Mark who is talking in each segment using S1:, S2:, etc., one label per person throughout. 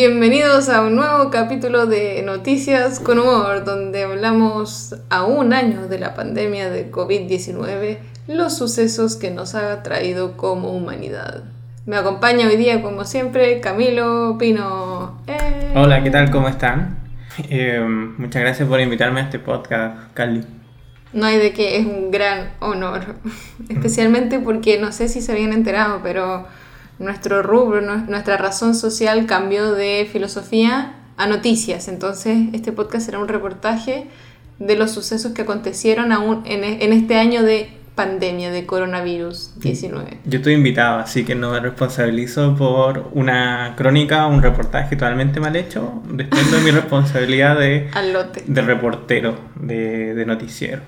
S1: Bienvenidos a un nuevo capítulo de Noticias con Humor, donde hablamos a un año de la pandemia de COVID-19, los sucesos que nos ha traído como humanidad. Me acompaña hoy día, como siempre, Camilo Pino. ¡Eh!
S2: Hola, ¿qué tal? ¿Cómo están? Eh, muchas gracias por invitarme a este podcast, Cali.
S1: No hay de qué, es un gran honor. Especialmente porque no sé si se habían enterado, pero nuestro rubro, nuestra razón social cambió de filosofía a noticias. Entonces, este podcast será un reportaje de los sucesos que acontecieron aún en, en este año de pandemia de coronavirus 19.
S2: Yo estoy invitado, así que no me responsabilizo por una crónica un reportaje totalmente mal hecho. Después de mi responsabilidad de, de reportero, de, de noticiero.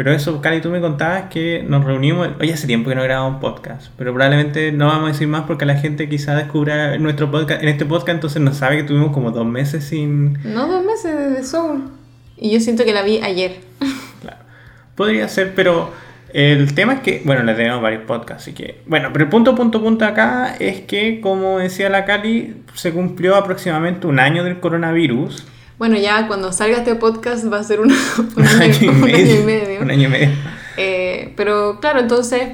S2: Pero eso, Cali, tú me contabas que nos reunimos, oye, hace tiempo que no grabamos un podcast, pero probablemente no vamos a decir más porque la gente quizá descubra nuestro podcast, en este podcast entonces no sabe que tuvimos como dos meses sin...
S1: No, dos meses desde Soul. Y yo siento que la vi ayer.
S2: Claro. Podría ser, pero el tema es que, bueno, le tenemos varios podcasts, así que, bueno, pero el punto, punto, punto acá es que, como decía la Cali, se cumplió aproximadamente un año del coronavirus.
S1: Bueno, ya cuando salga este podcast va a ser un, año,
S2: y medio. Un año y medio.
S1: Eh, pero claro, entonces,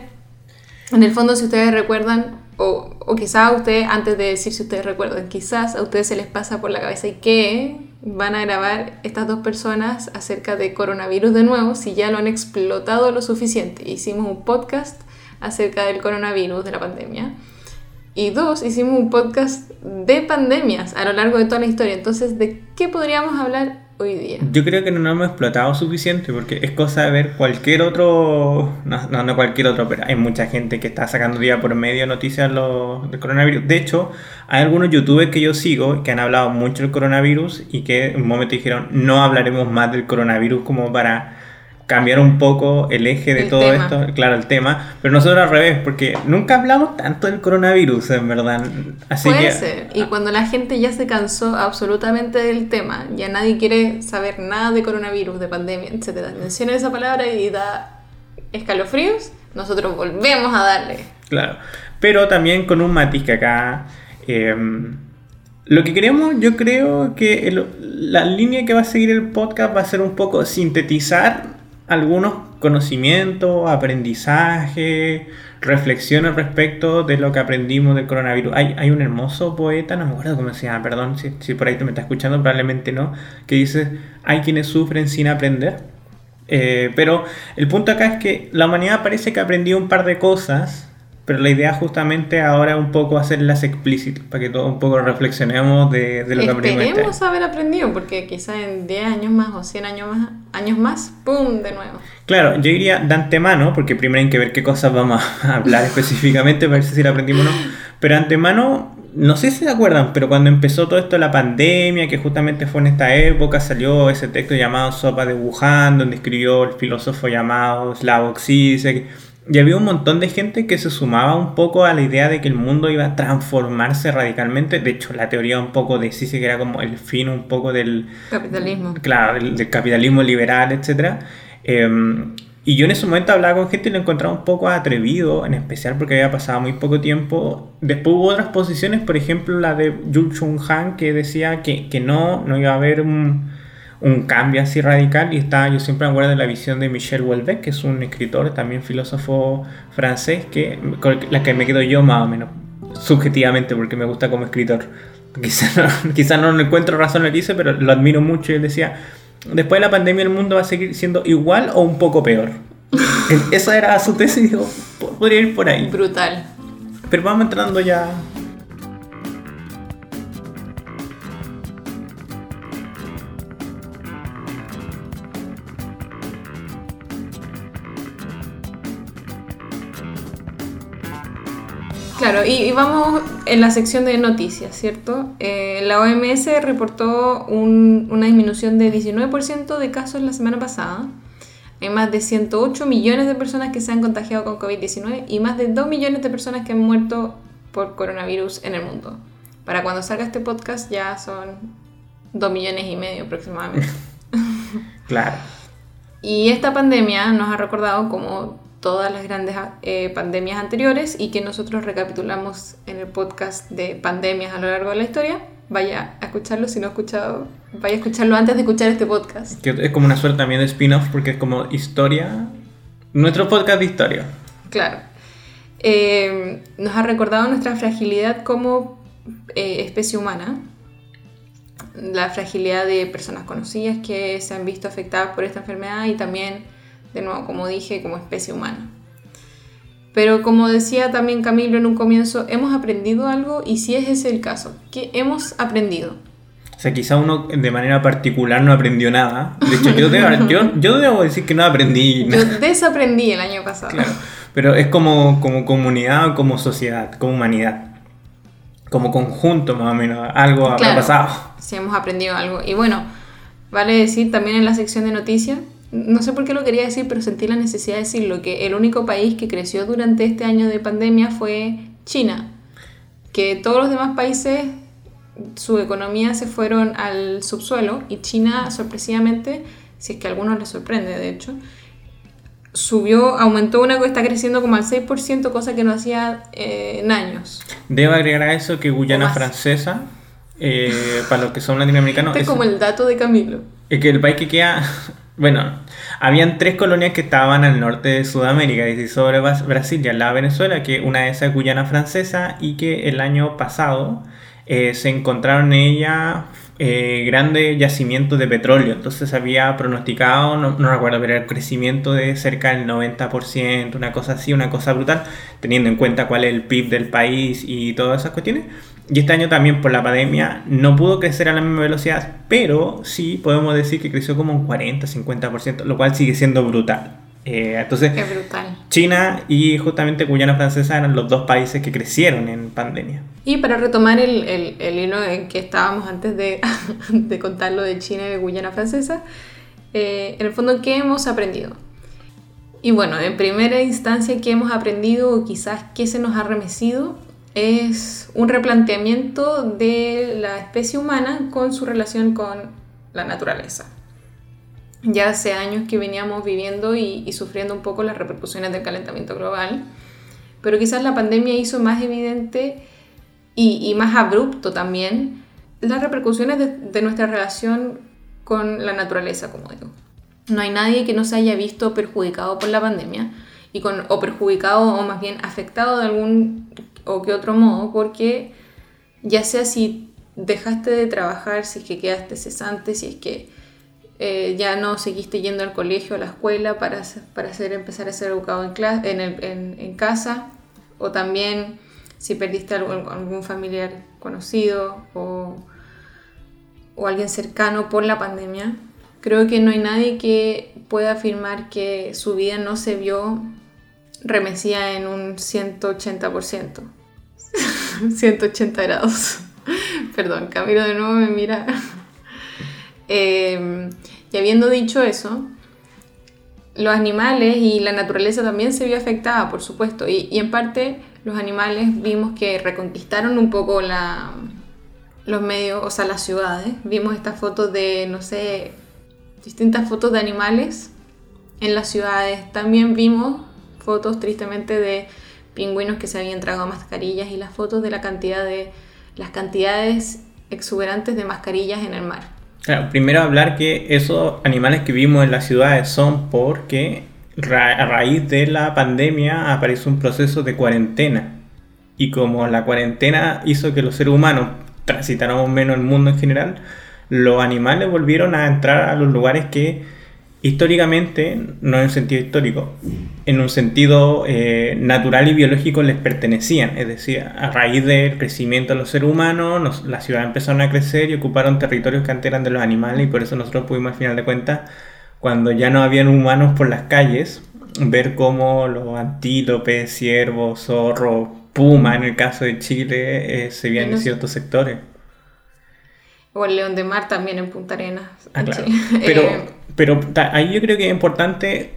S1: en el fondo, si ustedes recuerdan, o, o quizás a ustedes, antes de decir si ustedes recuerdan, quizás a ustedes se les pasa por la cabeza y que van a grabar estas dos personas acerca de coronavirus de nuevo, si ya lo han explotado lo suficiente. Hicimos un podcast acerca del coronavirus, de la pandemia. Y dos, hicimos un podcast de pandemias a lo largo de toda la historia. Entonces, ¿de qué podríamos hablar hoy día?
S2: Yo creo que no nos hemos explotado suficiente porque es cosa de ver cualquier otro, no, no, cualquier otro, pero hay mucha gente que está sacando día por medio noticias del coronavirus. De hecho, hay algunos youtubers que yo sigo que han hablado mucho del coronavirus y que en un momento dijeron no hablaremos más del coronavirus como para cambiar un poco el eje de todo esto, claro, el tema, pero nosotros al revés, porque nunca hablamos tanto del coronavirus, en verdad.
S1: Así Puede ser, y cuando la gente ya se cansó absolutamente del tema, ya nadie quiere saber nada de coronavirus, de pandemia, etc. Menciona esa palabra y da escalofríos, nosotros volvemos a darle.
S2: Claro, pero también con un matiz que acá... Em, lo que queremos, yo creo que la línea que va a seguir el podcast va a ser un poco sintetizar algunos conocimientos, aprendizaje, reflexiones respecto de lo que aprendimos del coronavirus. Hay, hay un hermoso poeta, no me acuerdo cómo se llama, perdón si, si por ahí te me está escuchando, probablemente no, que dice, hay quienes sufren sin aprender. Eh, pero el punto acá es que la humanidad parece que aprendió un par de cosas pero la idea justamente ahora es un poco hacerlas explícitas, para que todos un poco reflexionemos de, de lo que aprendimos.
S1: Este Esperemos haber aprendido, porque quizás en 10 años más o 100 años más, años más, ¡pum! de nuevo.
S2: Claro, yo diría de antemano, porque primero hay que ver qué cosas vamos a hablar específicamente para ver si la aprendimos o no, pero antemano, no sé si se acuerdan, pero cuando empezó todo esto la pandemia, que justamente fue en esta época, salió ese texto llamado Sopa de Wuhan, donde escribió el filósofo llamado Slavoj Zizek, y había un montón de gente que se sumaba un poco a la idea de que el mundo iba a transformarse radicalmente. De hecho, la teoría un poco de sí que era como el fin un poco del
S1: capitalismo.
S2: Claro, del, capitalismo liberal, etc. Em, y yo en ese momento hablaba con gente y lo encontraba un poco atrevido, en especial porque había pasado muy poco tiempo. Después hubo otras posiciones, por ejemplo la de Yu Chung Han, que decía que, que no, no iba a haber un un cambio así radical y está, yo siempre me acuerdo de la visión de Michel Houellebecq, que es un escritor, también filósofo francés, que la que me quedo yo más o menos, subjetivamente, porque me gusta como escritor. Quizás no, quizá no encuentro razón lo que dice, pero lo admiro mucho. Y él decía, después de la pandemia el mundo va a seguir siendo igual o un poco peor. Esa era su tesis y dijo, podría ir por ahí.
S1: Brutal.
S2: Pero vamos entrando ya
S1: Claro, y, vamos en la sección de noticias, ¿cierto? Eh, la OMS reportó una disminución de 19% de casos la semana pasada. Hay más de 108 millones de personas que se han contagiado con COVID-19 y más de 2 millones de personas que han muerto por coronavirus en el mundo. Para cuando salga este podcast ya son 2 millones y medio aproximadamente.
S2: claro.
S1: Y esta pandemia nos ha recordado como todas las grandes eh, pandemias anteriores y que nosotros recapitulamos en el podcast de pandemias a lo largo de la historia, vaya a escucharlo. Si no ha escuchado, vaya a escucharlo antes de escuchar este podcast.
S2: Que es como una suerte también de spin-off porque es como historia. Nuestro podcast de historia.
S1: Claro. Eh, nos ha recordado nuestra fragilidad como eh, especie humana. La fragilidad de personas conocidas que se han visto afectadas por esta enfermedad y también, de nuevo, como dije, como especie humana. Pero como decía también Camilo en un comienzo, hemos aprendido algo y si es ese el caso, ¿qué hemos aprendido?
S2: O sea, quizá uno de manera particular no aprendió nada. De hecho, yo debo, yo, yo debo decir que no aprendí
S1: nada. Yo desaprendí el año pasado.
S2: Claro, pero es como, como comunidad, como sociedad, como humanidad. Como conjunto, más o menos. Algo ha pasado.
S1: Sí, hemos aprendido algo. Y bueno, vale decir también en la sección de noticias no sé por qué lo quería decir, pero sentí la necesidad de decirlo, que el único país que creció durante este año de pandemia fue China, que todos los demás países su economía se fueron al subsuelo y China sorpresivamente, si es que a algunos les sorprende de hecho, subió, aumentó una que está creciendo como al 6%, cosa que no hacía eh, en años.
S2: Debo agregar a eso que Guyana Francesa, eh, para los que son latinoamericanos...
S1: Este es como el dato de Camilo.
S2: Es que el país que queda bueno, habían tres colonias que estaban al norte de Sudamérica, y sobre Brasil y de Venezuela, que una de esas es Guyana Francesa y que el año pasado eh, se encontraron en ella eh, grandes yacimientos de petróleo. Entonces había pronosticado, no, no, recuerdo, pero el crecimiento de cerca del 90%, una cosa así, una cosa brutal, teniendo en cuenta cuál es el PIB del país y todas esas cuestiones. Y este año también por la pandemia no pudo crecer a la misma velocidad, pero sí podemos decir que creció como un 40-50%, lo cual sigue siendo brutal. Eh, entonces,
S1: brutal.
S2: China y justamente Guyana Francesa eran los dos países que crecieron en pandemia.
S1: Y para retomar el, el, hilo en que estábamos antes de, de contar lo de China y Guyana Francesa, eh, en el fondo, ¿qué hemos aprendido? Y bueno, en primera instancia, ¿qué hemos aprendido o quizás qué se nos ha remecido? Es un replanteamiento de la especie humana con su relación con la naturaleza. Ya hace años que veníamos viviendo y, sufriendo un poco las repercusiones del calentamiento global, pero quizás la pandemia hizo más evidente y, más abrupto también las repercusiones de, nuestra relación con la naturaleza, como digo. No hay nadie que no se haya visto perjudicado por la pandemia y con, o perjudicado o más bien afectado de algún o que otro modo, porque ya sea si dejaste de trabajar, si es que quedaste cesante, si es que eh, ya no seguiste yendo al colegio, a la escuela para, para hacer, empezar a ser educado en, clase, en, casa, o también si perdiste algún, algún familiar conocido o, o alguien cercano por la pandemia, creo que no hay nadie que pueda afirmar que su vida no se vio remecía en un 180%. 180 grados. Perdón, Camilo de nuevo me mira. Em, y habiendo dicho eso, los animales y la naturaleza también se vio afectada, por supuesto. Y, y en parte los animales vimos que reconquistaron un poco la, los medios, o sea, las ciudades. Vimos estas fotos de, no sé, distintas fotos de animales en las ciudades. También vimos fotos, tristemente, de pingüinos que se habían tragado mascarillas y las fotos de la cantidad de las cantidades exuberantes de mascarillas en el mar.
S2: primero hablar que esos animales que vimos en las ciudades son porque a raíz de la pandemia apareció un proceso de cuarentena. Y como la cuarentena hizo que los seres humanos transitáramos menos el mundo en general, los animales volvieron a entrar a los lugares que históricamente, no en un sentido histórico, en un sentido eh, natural y biológico les pertenecían. Es decir, a raíz del crecimiento de los seres humanos, las ciudades empezaron a crecer y ocuparon territorios que antes eran de los animales y por eso nosotros pudimos al final de cuentas, cuando ya no habían humanos por las calles, ver cómo los antílopes, ciervos, zorros, puma en el caso de Chile, eh, se veían en ciertos sectores.
S1: O el león de mar también en Punta Arenas.
S2: Ah, Pero... Eh, pero ahí yo creo que es importante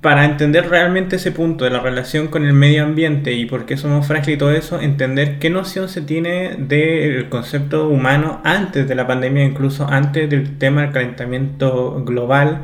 S2: para entender realmente ese punto de la relación con el medio ambiente y por qué somos frágiles y todo eso, entender qué noción se tiene del concepto humano antes de la pandemia, incluso antes del tema del calentamiento global,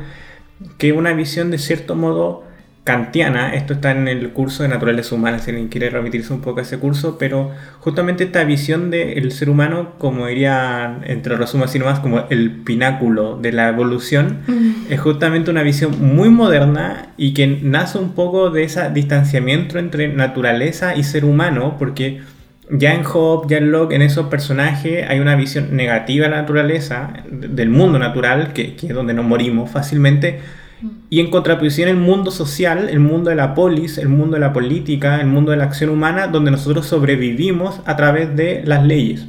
S2: que una visión de cierto modo kantiana, esto está en el curso de naturaleza humana, si alguien quiere remitirse un poco a ese curso, pero justamente esta visión del ser humano, como diría, entre resumen así nomás, como el pináculo de la evolución, es justamente una visión muy moderna y que nace un poco de ese distanciamiento entre naturaleza y ser humano, porque ya en Job, ya en Locke, en esos personajes hay una visión negativa de la naturaleza, del mundo natural, que, que es donde nos morimos fácilmente, y en contraposición el mundo social, el mundo de la polis, el mundo de la política, el mundo de la acción humana, donde nosotros sobrevivimos a través de las leyes.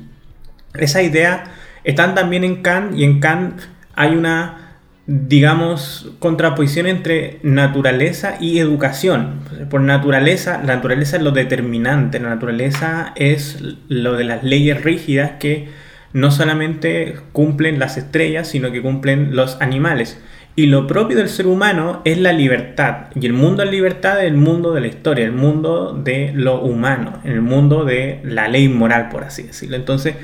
S2: Esa idea están también en Kant y en Kant hay una, digamos, contraposición entre naturaleza y educación. Por naturaleza, la naturaleza es lo determinante, la naturaleza es lo de las leyes rígidas que no solamente cumplen las estrellas, sino que cumplen los animales. Y lo propio del ser humano es la libertad. Y el mundo de la libertad es el mundo de la historia, el mundo de lo humano, el mundo de la ley moral, por así decirlo. Entonces,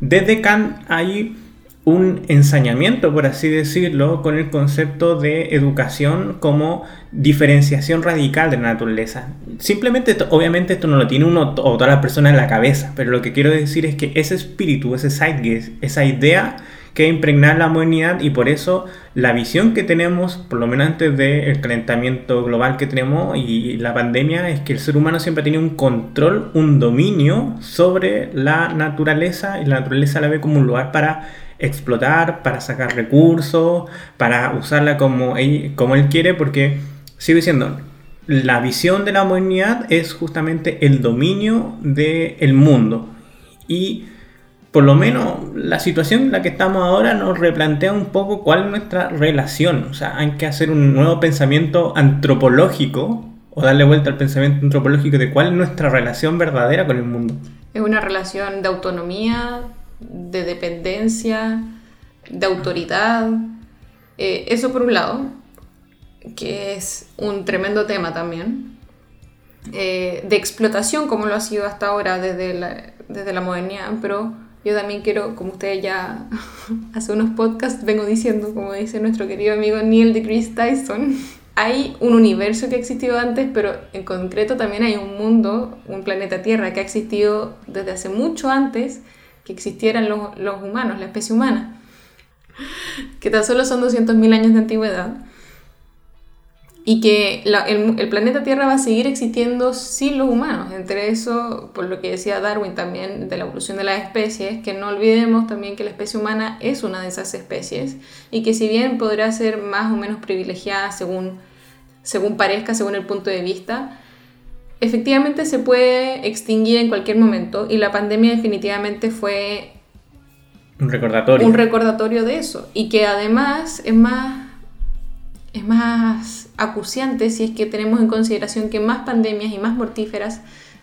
S2: desde Kant hay un ensañamiento, por así decirlo, con el concepto de educación como diferenciación radical de la naturaleza. Simplemente, obviamente esto no lo tiene uno o todas las personas en la cabeza, pero lo que quiero decir es que ese espíritu, ese zeitgeist, esa idea que impregnar la modernidad y por eso la visión que tenemos, por lo menos antes del calentamiento global que tenemos y la pandemia, es que el ser humano siempre tenido un control, un dominio sobre la naturaleza y la naturaleza la ve como un lugar para explotar, para sacar recursos, para usarla como él, como él quiere, porque sigo diciendo, la visión de la modernidad es justamente el dominio del mundo. Y por lo menos la situación en la que estamos ahora nos replantea un poco cuál es nuestra relación. O sea, hay que hacer un nuevo pensamiento antropológico o darle vuelta al pensamiento antropológico de cuál es nuestra relación verdadera con el mundo.
S1: Es una relación de autonomía, de dependencia, de autoridad. Eh, eso por un lado, que es un tremendo tema también. Eh, de explotación, como lo ha sido hasta ahora desde la, desde la modernidad, pero yo también quiero, como ustedes ya hace unos podcasts vengo diciendo, como dice nuestro querido amigo Neil deGrasse Tyson, hay un universo que ha existido antes, pero en concreto también hay un mundo, un planeta Tierra que ha existido desde hace mucho antes que existieran los, los humanos, la especie humana, que tan solo son 200.000 años de antigüedad y que el, planeta Tierra va a seguir existiendo sin los humanos. Entre eso, por lo que decía Darwin también de la evolución de las especies, que no olvidemos también que la especie humana es una de esas especies y que si bien podrá ser más o menos privilegiada según, según parezca, según el punto de vista, efectivamente se puede extinguir en cualquier momento y la pandemia definitivamente fue
S2: un recordatorio.
S1: Un recordatorio de eso y que además es más es más acuciante si es que tenemos en consideración que más pandemias y más mortíferas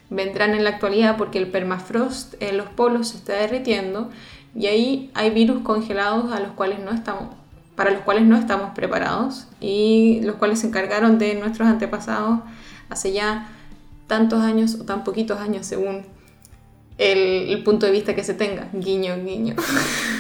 S1: vendrán en la actualidad porque el permafrost en los polos se está derritiendo y ahí hay virus congelados a los cuales no estamos para los cuales no estamos preparados y los cuales se encargaron de nuestros antepasados hace ya tantos años o tan poquitos años según el, punto de vista que se tenga. Guiño, guiño.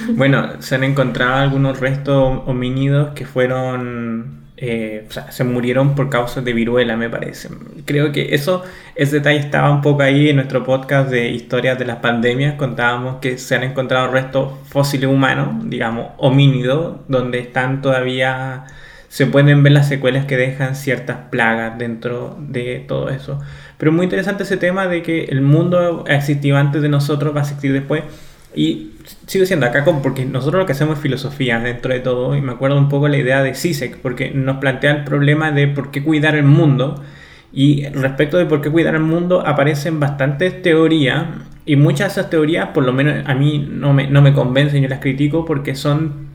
S2: Bueno, se han encontrado algunos restos homínidos que fueron eh, o sea, se murieron por causa de viruela, me parece. Creo que eso, ese detalle estaba un poco ahí en nuestro podcast de historias de las pandemias. Contábamos que se han encontrado restos fósiles humanos, digamos, homínidos, donde están todavía, se pueden ver las secuelas que dejan ciertas plagas dentro de todo eso. Pero muy interesante ese tema de que el mundo existió antes de nosotros, va a existir después. Y sigo siendo acá porque nosotros lo que hacemos es filosofía dentro de todo. Y me acuerdo un poco la idea de Sisek porque nos plantea el problema de por qué cuidar el mundo. Y respecto de por qué cuidar el mundo aparecen bastantes teorías. Y muchas de esas teorías por lo menos a mí no me, no me convencen, yo las critico porque son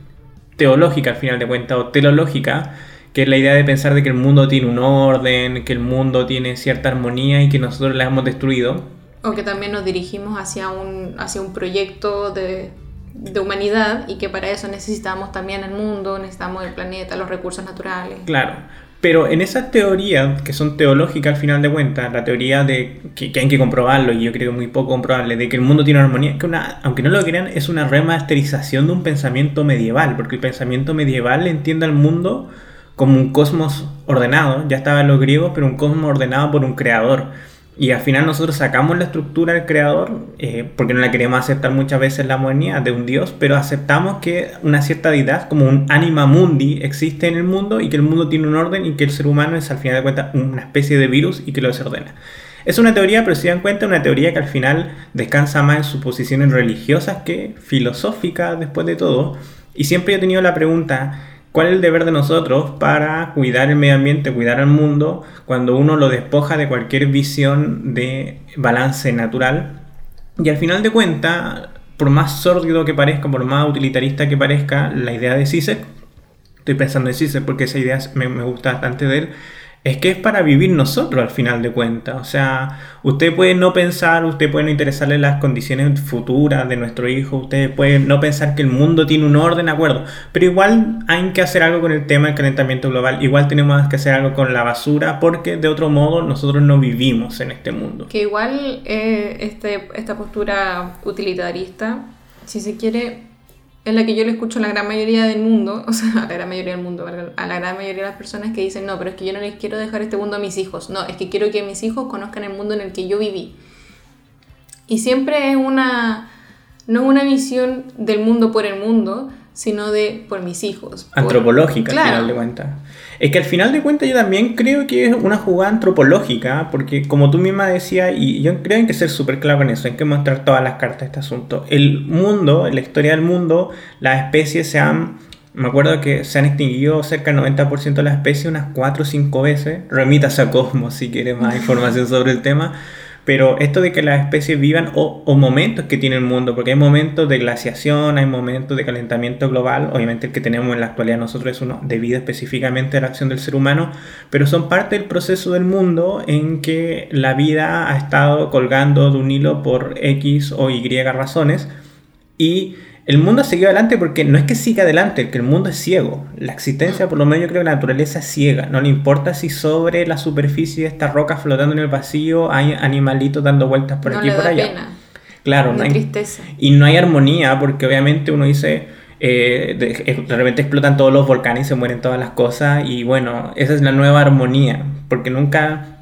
S2: teológicas al final de cuentas o teleológicas que es la idea de pensar de que el mundo tiene un orden, que el mundo tiene cierta armonía y que nosotros la hemos destruido.
S1: O que también nos dirigimos hacia un, hacia un proyecto de, de humanidad y que para eso necesitamos también el mundo, necesitamos el planeta, los recursos naturales.
S2: Claro, pero en esas teorías que son teológicas al final de cuentas, la teoría de que, que, hay que comprobarlo, y yo creo muy poco comprobable, de que el mundo tiene una armonía, que una, aunque no lo crean, es una remasterización de un pensamiento medieval, porque el pensamiento medieval entiende al mundo como un cosmos ordenado, ya estaba en los griegos, pero un cosmos ordenado por un creador. Y al final nosotros sacamos la estructura del creador, eh, porque no la queremos aceptar muchas veces la modernidad de un dios, pero aceptamos que una cierta deidad, como un anima mundi, existe en el mundo y que el mundo tiene un orden y que el ser humano es al final de cuentas una especie de virus y que lo desordena. Es una teoría, pero si dan cuenta, una teoría que al final descansa más en sus posiciones religiosas que filosóficas después de todo. Y siempre he tenido la pregunta, ¿Cuál es el deber de nosotros para cuidar el medio ambiente, cuidar al mundo, cuando uno lo despoja de cualquier visión de balance natural? Y al final de cuentas, por más sórdido que parezca, por más utilitarista que parezca, la idea de Zizek, estoy pensando en Zizek porque esa idea me, me gusta bastante de él, es que es para vivir nosotros al final de cuentas. O sea, usted puede no pensar, usted puede no interesarle las condiciones futuras de nuestro hijo, usted puede no pensar que el mundo tiene un orden, de acuerdo, pero igual hay que hacer algo con el tema del calentamiento global, igual tenemos que hacer algo con la basura, porque de otro modo nosotros no vivimos en este mundo.
S1: Que igual eh, este, esta postura utilitarista, si se quiere, es la que yo le escucho a la gran mayoría del mundo, o sea, a la gran mayoría del mundo, a la gran mayoría de las personas que dicen, no, pero es que yo no les quiero dejar este mundo a mis hijos, no, es que quiero que mis hijos conozcan el mundo en el que yo viví. Y siempre es una, no una visión del mundo por el mundo, sino de por mis hijos.
S2: Antropológica, al final de cuentas. Es que al final de cuentas yo también creo que es una jugada antropológica, porque como tú misma decías, y yo creo que hay que ser súper claro en eso, hay que mostrar todas las cartas de este asunto. El mundo, la historia del mundo, las especies se han... Me acuerdo que se han extinguido cerca del 90% de las especies unas 4 o 5 veces. Remitas a Cosmos si quieres más información sobre el tema. Pero esto de que las especies vivan o, momentos que tiene el mundo, porque hay momentos de glaciación, hay momentos de calentamiento global, obviamente el que tenemos en la actualidad nosotros es uno debido específicamente a la acción del ser humano, pero son parte del proceso del mundo en que la vida ha estado colgando de un hilo por X o Y razones y el mundo ha seguido adelante porque no es que siga adelante, que el mundo es ciego. La existencia, por lo menos yo creo que la naturaleza es ciega. No le importa si sobre la superficie de esta roca flotando en el vacío hay animalitos dando vueltas por aquí y por allá. Pena. Claro, no hay tristeza. Y no hay armonía porque obviamente uno dice, eh, de, repente explotan todos los volcanes y se mueren todas las cosas y bueno, esa es la nueva armonía, porque nunca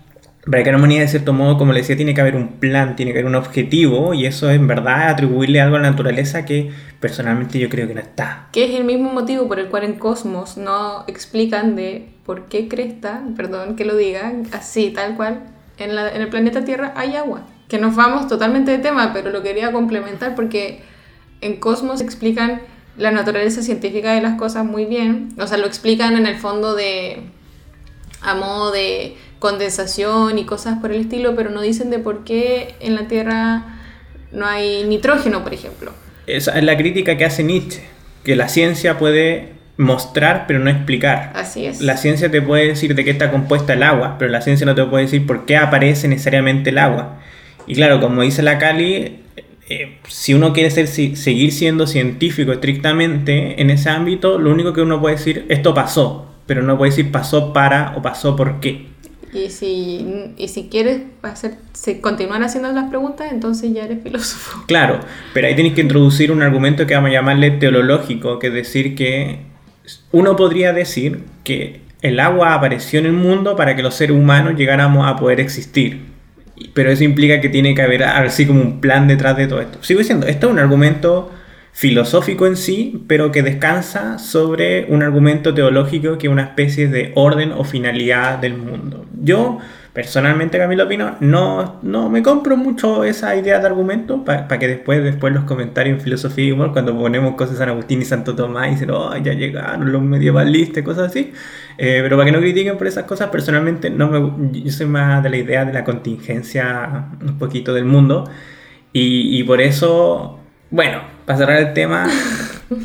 S2: que armonía de cierto modo, como le decía, tiene que haber un plan, tiene que haber un objetivo y eso en verdad atribuirle algo a la naturaleza que personalmente yo creo que no está.
S1: Que es el mismo motivo por el cual en Cosmos no explican de por qué cresta, perdón que lo digan, así tal cual, en, en el planeta Tierra hay agua. Que nos vamos totalmente de tema, pero lo quería complementar porque en Cosmos explican la naturaleza científica de las cosas muy bien. O sea, lo explican en el fondo de... a modo de condensación y cosas por el estilo, pero no dicen de por qué en la Tierra no hay nitrógeno, por ejemplo.
S2: Esa es la crítica que hace Nietzsche, que la ciencia puede mostrar pero no explicar.
S1: Así es.
S2: La ciencia te puede decir de qué está compuesta el agua, pero la ciencia no te puede decir por qué aparece necesariamente el agua. Y claro, como dice la Cali, eh, si uno quiere ser, seguir siendo científico estrictamente en ese ámbito, lo único que uno puede decir, esto pasó, pero no puede decir pasó para o pasó por qué.
S1: Y si, y si quieres hacer, continuar haciendo las preguntas, entonces ya eres filósofo.
S2: Claro, pero ahí tienes que introducir un argumento que vamos a llamarle teológico, que es decir que uno podría decir que el agua apareció en el mundo para que los seres humanos llegáramos a poder existir. Pero eso implica que tiene que haber así como un plan detrás de todo esto. Sigo diciendo, esto es un argumento filosófico en sí, pero que descansa sobre un argumento teológico que es una especie de orden o finalidad del mundo. Yo, personalmente, Camilo Pino, no, no me compro mucho esa idea de argumento para que después, después los comentarios en filosofía y humor, cuando ponemos cosas de San Agustín y Santo Tomás, y dicen, oh, ya llegaron los medievalistas, cosas así. Eh, pero para que no critiquen por esas cosas, personalmente, no me, yo soy más de la idea de la contingencia un poquito del mundo. Y, y por eso, bueno, para cerrar el tema,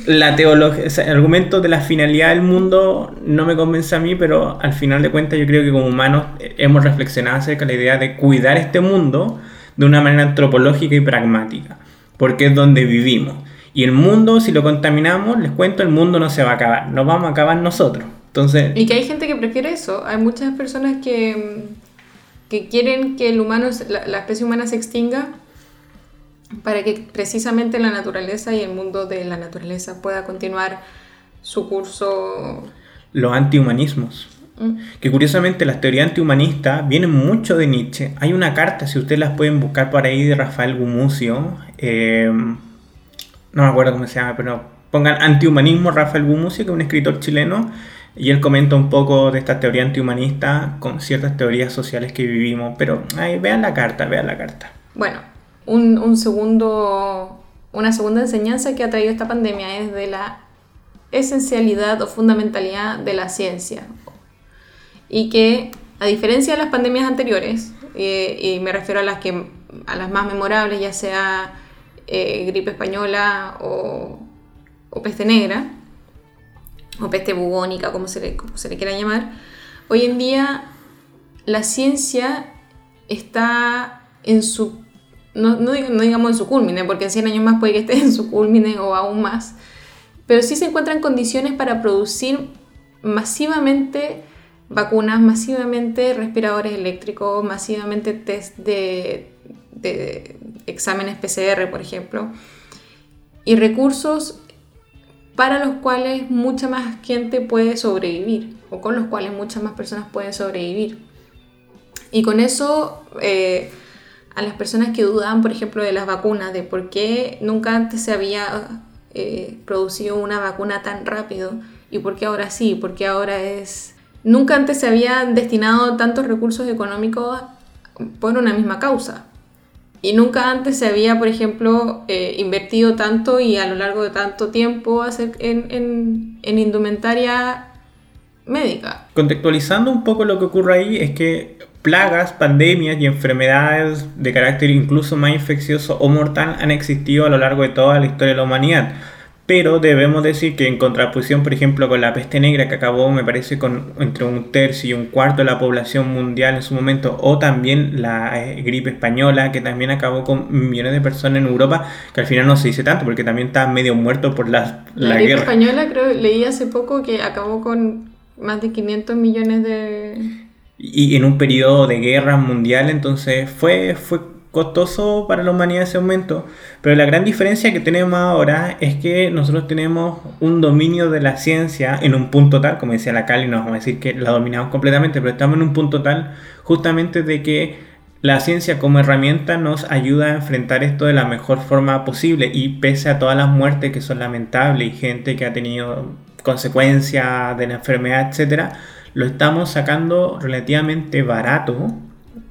S2: la teología, el argumento de la finalidad del mundo no me convence a mí, pero al final de cuentas yo creo que como humanos hemos reflexionado acerca de la idea de cuidar este mundo de una manera antropológica y pragmática, porque es donde vivimos. Y el mundo, si lo contaminamos, les cuento, el mundo no se va a acabar, nos vamos a acabar nosotros. Entonces,
S1: y que hay gente que prefiere eso. Hay muchas personas que, que quieren que el humano, la especie humana se extinga para que precisamente la naturaleza y el mundo de la naturaleza pueda continuar su curso
S2: los antihumanismos.
S1: Mm.
S2: Que curiosamente las teorías antihumanistas vienen mucho de Nietzsche. Hay una carta, si ustedes las pueden buscar por ahí, de Rafael Gumucio. eh, no me acuerdo cómo se llama, pero pongan antihumanismo Rafael Gumucio, que es un escritor chileno, y él comenta un poco de esta teoría antihumanista con ciertas teorías sociales que vivimos. Pero ahí vean la carta, vean la carta.
S1: Bueno, un, un segundo, una segunda enseñanza que ha traído esta pandemia es de la esencialidad o fundamentalidad de la ciencia. Y que, a diferencia de las pandemias anteriores, eh, y me refiero a las, que, a las más memorables, ya sea eh, gripe española o, o peste negra, o peste bubónica, como se, le, como se le quiera llamar, hoy en día la ciencia está en su, no, no, no digamos en su culmine, porque en 100 años más puede que esté en su culmine o aún más, pero sí se encuentran condiciones para producir masivamente vacunas, masivamente respiradores eléctricos, masivamente test de, de exámenes PCR, por ejemplo, y recursos para los cuales mucha más gente puede sobrevivir o con los cuales muchas más personas pueden sobrevivir. Y con eso, eh, a las personas que dudaban, por ejemplo, de las vacunas, de por qué nunca antes se había eh, producido una vacuna tan rápido y por qué ahora sí, por qué ahora es... Nunca antes se habían destinado tantos recursos económicos por una misma causa. Y nunca antes se había, por ejemplo, eh, invertido tanto y a lo largo de tanto tiempo hacer en, en, en indumentaria médica.
S2: Contextualizando un poco lo que ocurre ahí es que plagas, pandemias y enfermedades de carácter incluso más infeccioso o mortal han existido a lo largo de toda la historia de la humanidad. Pero debemos decir que en contraposición, por ejemplo, con la peste negra que acabó, me parece, con entre un tercio y un cuarto de la población mundial en su momento, o también la eh, gripe española, que también acabó con millones de personas en Europa, que al final no se dice tanto, porque también está medio muerto por la,
S1: La,
S2: la
S1: gripe
S2: guerra.
S1: española, creo, leí hace poco que acabó con más de 500 millones de...
S2: y en un periodo de guerra mundial, entonces fue, fue costoso para la humanidad ese momento. Pero la gran diferencia que tenemos ahora es que nosotros tenemos un dominio de la ciencia en un punto tal, como decía la Cali, no vamos a decir que la dominamos completamente, pero estamos en un punto tal justamente de que la ciencia como herramienta nos ayuda a enfrentar esto de la mejor forma posible y pese a todas las muertes que son lamentables y gente que ha tenido consecuencias de la enfermedad, etcétera, lo estamos sacando relativamente barato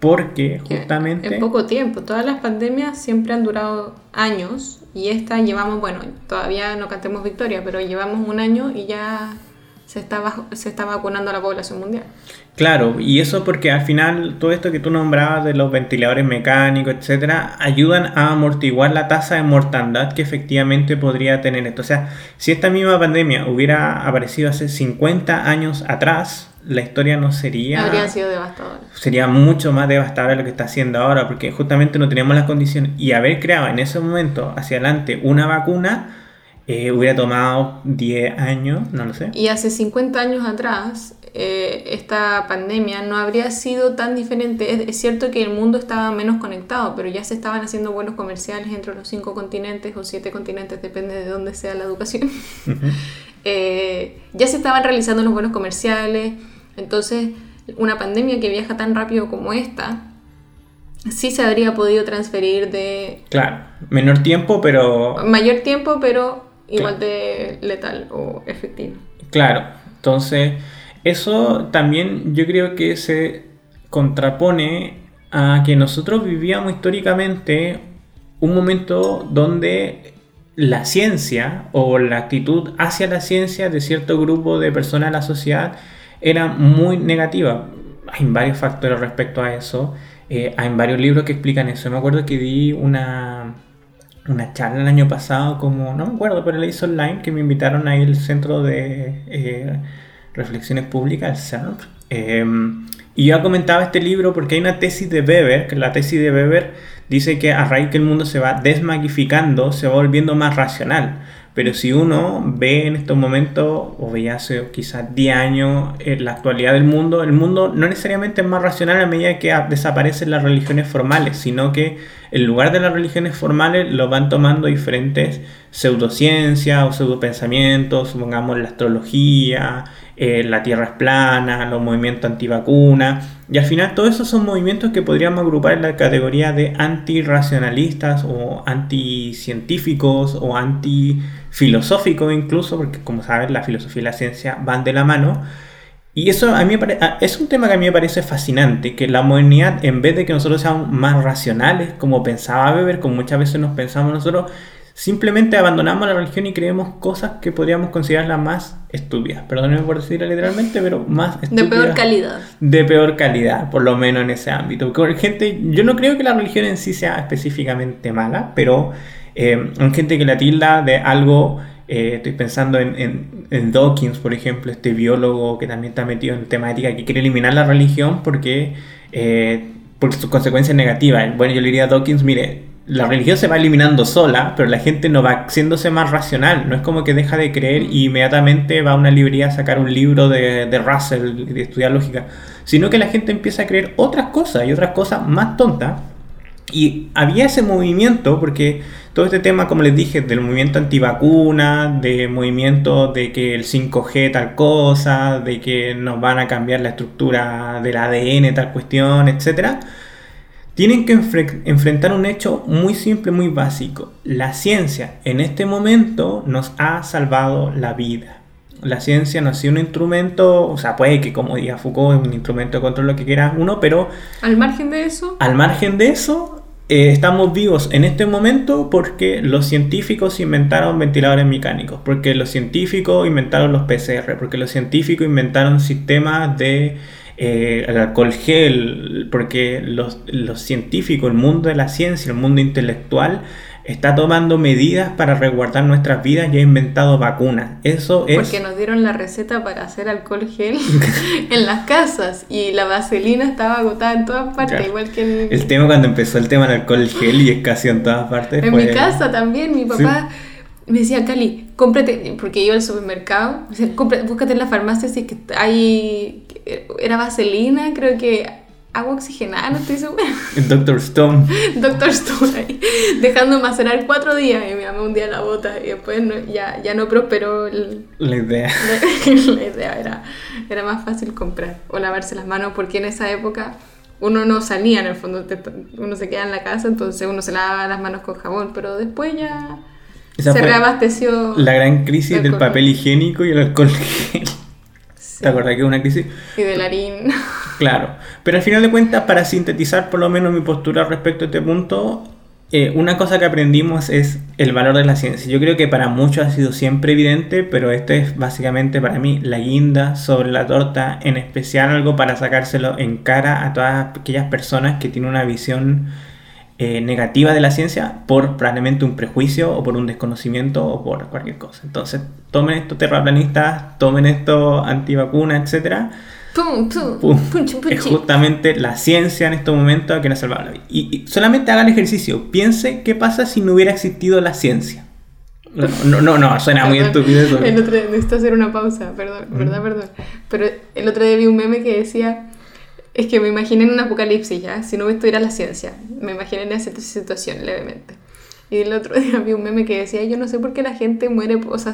S2: porque
S1: que
S2: justamente
S1: En poco tiempo. Todas las pandemias siempre han durado años y esta llevamos, bueno, todavía no cantemos victoria, pero llevamos un año y ya se está, bajo- se está vacunando a la población mundial.
S2: Claro, y eso porque al final todo esto que tú nombrabas de los ventiladores mecánicos, etcétera, ayudan a amortiguar la tasa de mortandad que efectivamente podría tener esto. O sea, si esta misma pandemia hubiera aparecido hace 50 años atrás, la historia no sería
S1: Habrían sido devastadoras.
S2: sería mucho más devastador lo que está haciendo ahora, porque justamente no teníamos las condiciones. Y haber creado en ese momento hacia adelante una vacuna eh, hubiera tomado 10 años, no lo sé.
S1: Y hace 50 años atrás, eh, esta pandemia no habría sido tan diferente. Es, es cierto que el mundo estaba menos conectado, pero ya se estaban haciendo vuelos comerciales entre los cinco continentes o siete continentes, depende de dónde sea la educación. Eh, ya se estaban realizando los vuelos comerciales. Entonces, una pandemia que viaja tan rápido como esta, sí se habría podido transferir de
S2: Claro, menor tiempo, pero
S1: mayor tiempo, pero igual de letal o efectivo.
S2: Claro, entonces eso también yo creo que se contrapone a que nosotros vivíamos históricamente un momento donde la ciencia o la actitud hacia la ciencia de cierto grupo de personas de la sociedad era muy negativa. Hay varios factores respecto a eso. eh, hay varios libros que explican eso. Me acuerdo que di una, una charla el año pasado, como no me acuerdo, pero la hice online, que me invitaron ahí al Centro de eh, Reflexiones Públicas, el CERP. Eh, y yo comentaba este libro porque hay una tesis de Weber, que la tesis de Weber dice que a raíz que el mundo se va desmagificando, se va volviendo más racional. Pero si uno ve en estos momentos, o veía hace quizás 10 años, en la actualidad del mundo, el mundo no necesariamente es más racional a medida que desaparecen las religiones formales, sino que en lugar de las religiones formales lo van tomando diferentes pseudociencias o pseudopensamientos, supongamos la astrología, eh, la tierra es plana, los movimientos antivacuna, y al final todos esos son movimientos que podríamos agrupar en la categoría de antirracionalistas o anticientíficos o antifilosóficos incluso, porque como saben la filosofía y la ciencia van de la mano. Y eso a mí es un tema que a mí me parece fascinante, que la modernidad, en vez de que nosotros seamos más racionales, como pensaba Weber, como muchas veces nos pensamos nosotros, Simplemente abandonamos la religión y creemos cosas que podríamos considerarlas más estúpidas. Perdónenme por decirlo literalmente, pero más
S1: estúpidas. De peor calidad.
S2: De peor calidad, por lo menos en ese ámbito. Porque gente, yo no creo que la religión en sí sea específicamente mala, pero eh, hay gente que la tilda de algo. Eh, estoy pensando en, en, Dawkins, por ejemplo, este biólogo que también está metido en temática que quiere eliminar la religión porque eh, sus consecuencias negativas. Bueno, yo le diría a Dawkins, mire, la religión se va eliminando sola, pero la gente no va haciéndose más racional. No es como que deja de creer y inmediatamente va a una librería a sacar un libro de, de Russell, de estudiar lógica, sino que la gente empieza a creer otras cosas y otras cosas más tontas. Y había ese movimiento, porque todo este tema, como les dije, del movimiento antivacuna, de movimiento de que el 5G tal cosa, de que nos van a cambiar la estructura del ADN tal cuestión, etcétera tienen que enfrentar un hecho muy simple, muy básico. La ciencia en este momento nos ha salvado la vida. La ciencia no ha sido un instrumento, o sea, puede que como diga Foucault es un instrumento de control lo que quiera uno, pero...
S1: Al margen de eso.
S2: Al margen de eso, eh, estamos vivos en este momento porque los científicos inventaron ventiladores mecánicos, porque los científicos inventaron los PCR, porque los científicos inventaron sistemas de eh, alcohol gel, porque los, científicos, el mundo de la ciencia, el mundo intelectual, está tomando medidas para resguardar nuestras vidas y ha inventado vacunas. Eso es...
S1: Porque nos dieron la receta para hacer alcohol gel en las casas y la vaselina estaba agotada en todas partes, igual que
S2: el... tema cuando empezó el tema del alcohol gel y escaseó en todas partes.
S1: En mi casa también, mi papá me decía, Cali, cómprate, porque iba al supermercado, me decía, búscate en la farmacia si es que hay, era vaselina, creo que agua oxigenada, no estoy segura.
S2: Doctor Stone.
S1: Doctor Stone ahí, dejando macerar cuatro días y me llamó un día la bota y después ya, ya no prosperó
S2: la idea.
S1: La, idea era, era más fácil comprar o lavarse las manos porque en esa época uno no salía en el fondo, uno se queda en la casa, entonces uno se lava las manos con jabón, pero después ya se reabasteció.
S2: La gran crisis del papel higiénico y el alcohol ¿Te acuerdas que es una crisis?
S1: Y del harín.
S2: Claro. Pero al final de cuentas, para sintetizar por lo menos mi postura respecto a este punto, eh, una cosa que aprendimos es el valor de la ciencia. Yo creo que para muchos ha sido siempre evidente, pero esto es básicamente para mí la guinda sobre la torta, en especial algo para sacárselo en cara a todas aquellas personas que tienen una visión eh, negativa de la ciencia por probablemente un prejuicio o por un desconocimiento o por cualquier cosa. Entonces, tomen estos terraplanistas, tomen esto antivacunas, etc. es justamente la ciencia en estos momentos que la vida. Y, solamente hagan el ejercicio. Piense qué pasa si no hubiera existido la ciencia. No, no, no, suena muy estúpido eso.
S1: El otro día, necesito hacer una pausa, perdón, verdad, perdón. Pero el otro día vi un meme que decía es que me imaginé en un apocalipsis ya, si no estuviera la ciencia. Me imaginé en esa situación levemente. Y el otro día vi un meme que decía, yo no sé por qué la gente muere, o sea,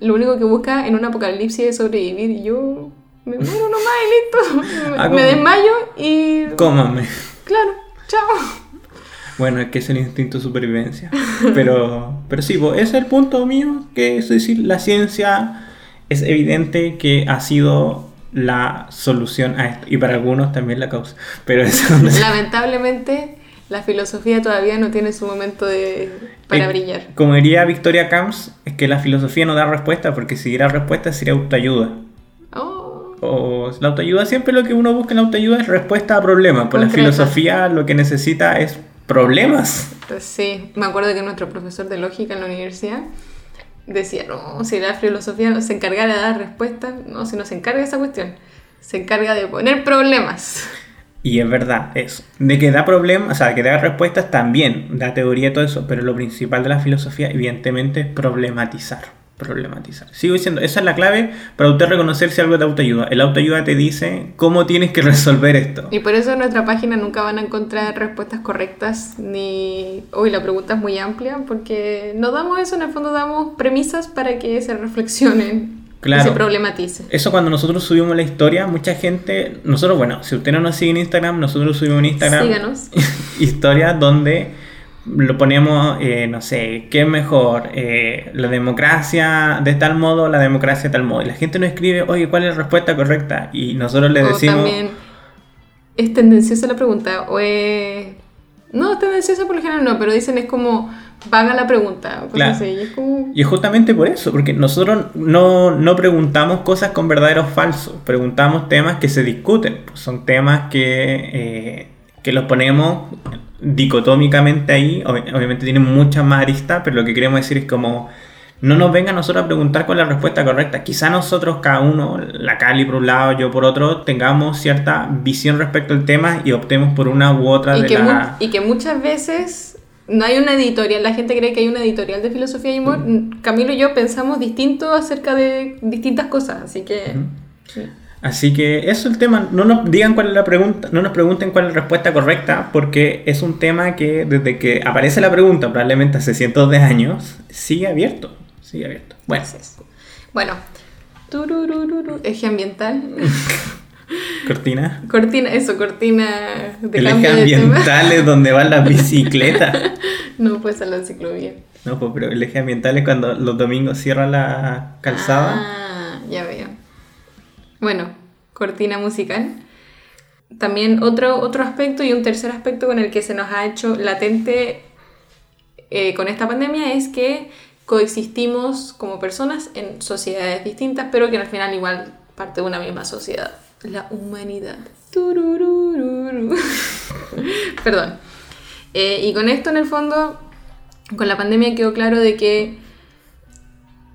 S1: lo único que busca en un apocalipsis es sobrevivir. Y yo me muero nomás y listo. Ah, me, desmayo y...
S2: Cómame.
S1: Claro, chao.
S2: Bueno, es que es el instinto de supervivencia. Pero, pero sí, ese es el punto mío, que es decir, la ciencia es evidente que ha sido la solución a esto. Y para algunos también la causa. Pero
S1: Lamentablemente, la filosofía todavía no tiene su momento de, para eh, brillar.
S2: Como diría Victoria Camps, es que la filosofía no da respuesta, porque si diera respuesta sería autoayuda. O la autoayuda siempre lo que uno busca en la autoayuda es respuesta a problemas. Pues la filosofía lo que necesita es problemas.
S1: Pues sí, me acuerdo que nuestro profesor de lógica en la universidad decía, no, si la filosofía no se encargara de dar respuestas, no, si no se encarga de esa cuestión, se encarga de poner problemas.
S2: Y es verdad eso. De que da problemas, o sea, que da respuestas también, da teoría y todo eso, pero lo principal de la filosofía, evidentemente, es problematizar problematizar. Sigo diciendo, esa es la clave para usted reconocer si algo te autoayuda. El autoayuda te dice cómo tienes que resolver esto.
S1: Y por eso en nuestra página nunca van a encontrar respuestas correctas ni... Uy, la pregunta es muy amplia porque no damos eso, en el fondo damos premisas para que se reflexionen.
S2: Claro.
S1: Y se problematice.
S2: Eso cuando nosotros subimos la historia, mucha gente, nosotros, bueno, si usted no nos sigue en Instagram, nosotros subimos en Instagram
S1: Síganos.
S2: historias donde lo ponemos, eh, no sé, ¿qué es mejor? Eh, ¿La democracia de tal modo o la democracia de tal modo? Y la gente nos escribe, oye, ¿cuál es la respuesta correcta? Y nosotros le
S1: O
S2: decimos...
S1: también es tendenciosa la pregunta o es... No, es tendenciosa por lo general no, pero dicen es como vaga la pregunta o cosas
S2: Claro.
S1: así. Y es como...
S2: Y es justamente por eso, porque nosotros no, no preguntamos cosas con verdaderos falsos, preguntamos temas que se discuten, pues son temas que, eh, que los ponemos dicotómicamente ahí, Ob- obviamente tienen mucha más arista, pero lo que queremos decir es como, no nos venga a nosotros a preguntar es la respuesta correcta, quizá nosotros cada uno, la Cali por un lado, yo por otro, tengamos cierta visión respecto al tema y optemos por una u otra
S1: Y
S2: de
S1: que,
S2: la...
S1: y que muchas veces no hay una editorial, la gente cree que hay una editorial de filosofía y humor.
S2: Mm.
S1: Camilo y yo pensamos distinto acerca de distintas cosas, así que... sí.
S2: Así que eso es el tema. No nos digan cuál es la pregunta, no nos pregunten cuál es la respuesta correcta, porque es un tema que desde que aparece la pregunta, probablemente hace cientos de años, sigue abierto. Sigue abierto. Bueno,
S1: es. Bueno, eje ambiental.
S2: cortina.
S1: cortina, eso, cortina de
S2: El eje
S1: de
S2: ambiental es donde van las bicicletas.
S1: No, pues a la ciclovía.
S2: No, pues, pero el eje ambiental es cuando los domingos cierran la calzada.
S1: Ah. Bueno, cortina musical. También otro, otro aspecto y un tercer aspecto con el que se nos ha hecho latente eh, con esta pandemia es que coexistimos como personas en sociedades distintas, pero que al final igual parte de una misma sociedad, la humanidad. Perdón. Eh, y con esto en el fondo, con la pandemia quedó claro de que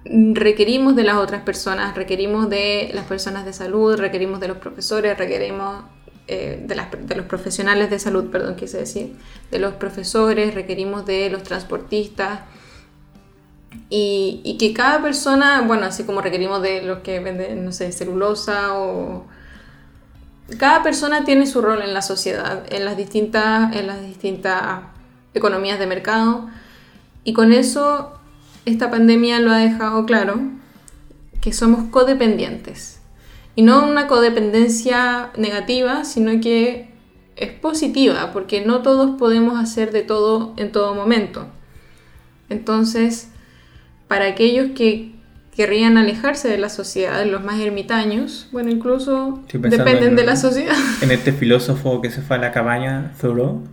S1: requerimos de las otras personas, requerimos de las personas de salud, requerimos de los profesores, requerimos eh, de, las- de los profesionales de salud, perdón, quise decir, de los profesores, requerimos de los transportistas. Y, y que cada persona, bueno, así como requerimos de los que venden, no sé, celulosa o... Cada persona tiene su rol en la sociedad, en las distintas, en las distintas economías de mercado. Y con eso, esta pandemia lo ha dejado claro, que somos codependientes. Y no una codependencia negativa, sino que es positiva, porque no todos podemos hacer de todo en todo momento. Entonces, para aquellos que querrían alejarse de la sociedad, los más ermitaños, bueno, incluso dependen
S2: en-
S1: de la sociedad.
S2: En este filósofo que se fue a la cabaña, Thoreau.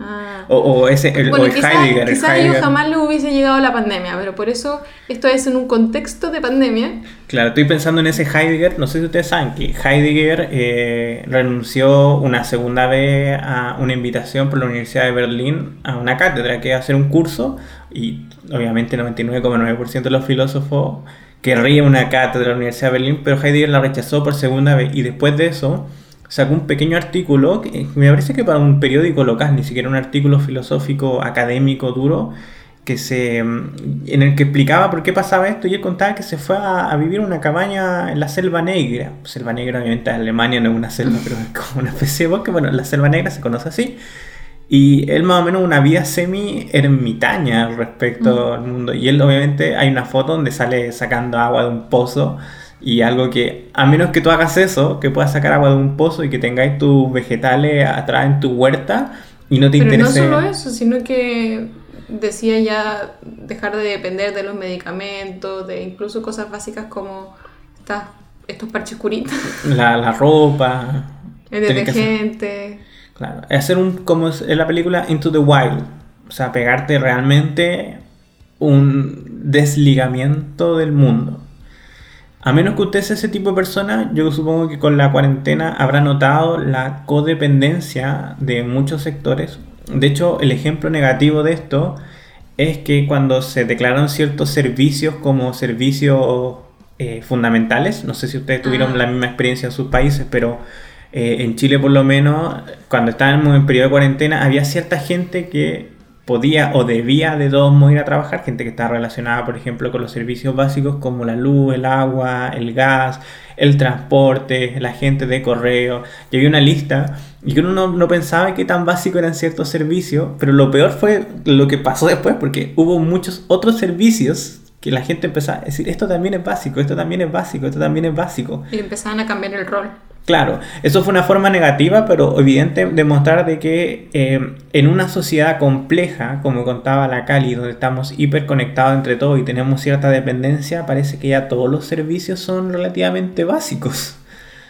S1: Ah.
S2: O, o ese, el, o
S1: Bueno, quizás
S2: Heidegger. el
S1: quizá a ellos
S2: Heidegger.
S1: jamás les hubiese llegado la pandemia, pero por eso esto es en un contexto de pandemia.
S2: Claro, estoy pensando en ese Heidegger. No sé si ustedes saben que Heidegger eh, renunció una segunda vez a una invitación por la Universidad de Berlín a una cátedra que iba a hacer un curso. Y obviamente el 99,9% de los filósofos querrían una cátedra de la Universidad de Berlín, pero Heidegger la rechazó por segunda vez. Y después de eso sacó un pequeño artículo, que me parece que para un periódico local, ni siquiera un artículo filosófico académico duro, que se, mm, en el que explicaba por qué pasaba esto y él contaba que se fue a, a vivir una cabaña en la Selva Negra. Selva Negra obviamente en Alemania no es una selva, pero es como una especie de bosque. Bueno, la Selva Negra se conoce así. Y él más o menos una vida semi ermitaña respecto al mundo. Y él obviamente hay una foto donde sale sacando agua de un pozo. Y algo que, a menos que tú hagas eso, que puedas sacar agua de un pozo y que tengáis tus vegetales atrás en tu huerta y no te
S1: Pero no
S2: interese...
S1: solo eso, sino que decía ya dejar de depender de los medicamentos, de incluso cosas básicas como estas, estos parches curitas,
S2: la, la ropa.
S1: el detergente.
S2: claro, hacer un, como es en la película Into the Wild. O sea, pegarte realmente un desligamiento del mundo. A menos que usted sea ese tipo de persona, yo supongo que con la cuarentena habrá notado la codependencia de muchos sectores. De hecho, el ejemplo negativo de esto es que cuando se declararon ciertos servicios como servicios eh, fundamentales, no sé si ustedes tuvieron la misma experiencia en sus países, pero eh, en Chile por lo menos, cuando estábamos en periodo de cuarentena, había cierta gente que podía o debía de todos modos ir a trabajar, gente que estaba relacionada, por ejemplo, con los servicios básicos como la luz, el agua, el gas, el transporte, la gente de correo, y había una lista, y que uno no, no pensaba que tan básico eran ciertos servicios, pero lo peor fue lo que pasó después, porque hubo muchos otros servicios que la gente empezaba a decir, esto también es básico, esto también es básico, esto también es básico.
S1: Y empezaban a cambiar el rol.
S2: Claro, eso fue una forma negativa, pero evidente demostrar de que eh, en una sociedad compleja, como contaba la Cali, donde estamos hiperconectados entre todos y tenemos cierta dependencia, parece que ya todos los servicios son relativamente básicos.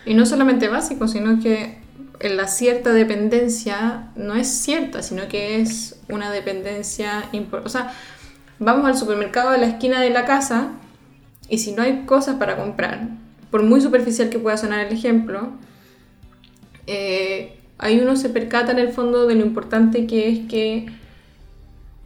S1: Y no solamente básicos, sino que la cierta dependencia no es cierta, sino que es una dependencia importante. O sea, vamos al supermercado de la esquina de la casa y si no hay cosas para comprar, por muy superficial que pueda sonar el ejemplo, eh, ahí uno se percata en el fondo de lo importante que es que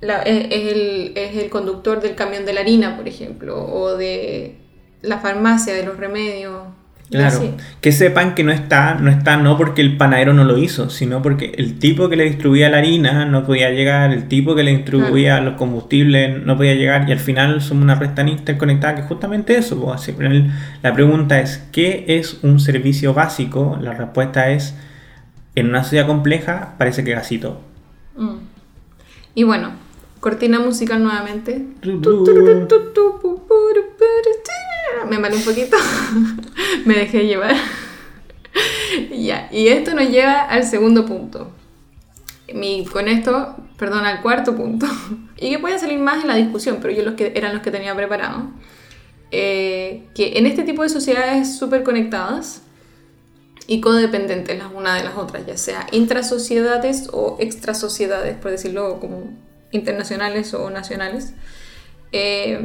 S1: la, es, el, es el conductor del camión de la harina, por ejemplo, o de la farmacia, de los remedios,
S2: Claro, que sepan que no está, no está no porque el panadero no lo hizo, sino porque el tipo que le distribuía la harina no podía llegar, el tipo que le distribuía los combustibles no podía llegar y al final somos una red tan interconectada que justamente eso, pues, la pregunta es, ¿qué es un servicio básico? La respuesta es, en una sociedad compleja parece que gasito.
S1: Mm. Y bueno, cortina musical nuevamente. Me malé un poquito, me dejé llevar. ya, y esto nos lleva al segundo punto. Mi, con esto, perdón, al cuarto punto, y que puede salir más en la discusión, pero yo los que, eran los que tenía preparado, eh, que en este tipo de sociedades súper conectadas y codependentes las una de las otras, ya sea intrasociedades o extrasociedades, por decirlo como internacionales o nacionales, eh,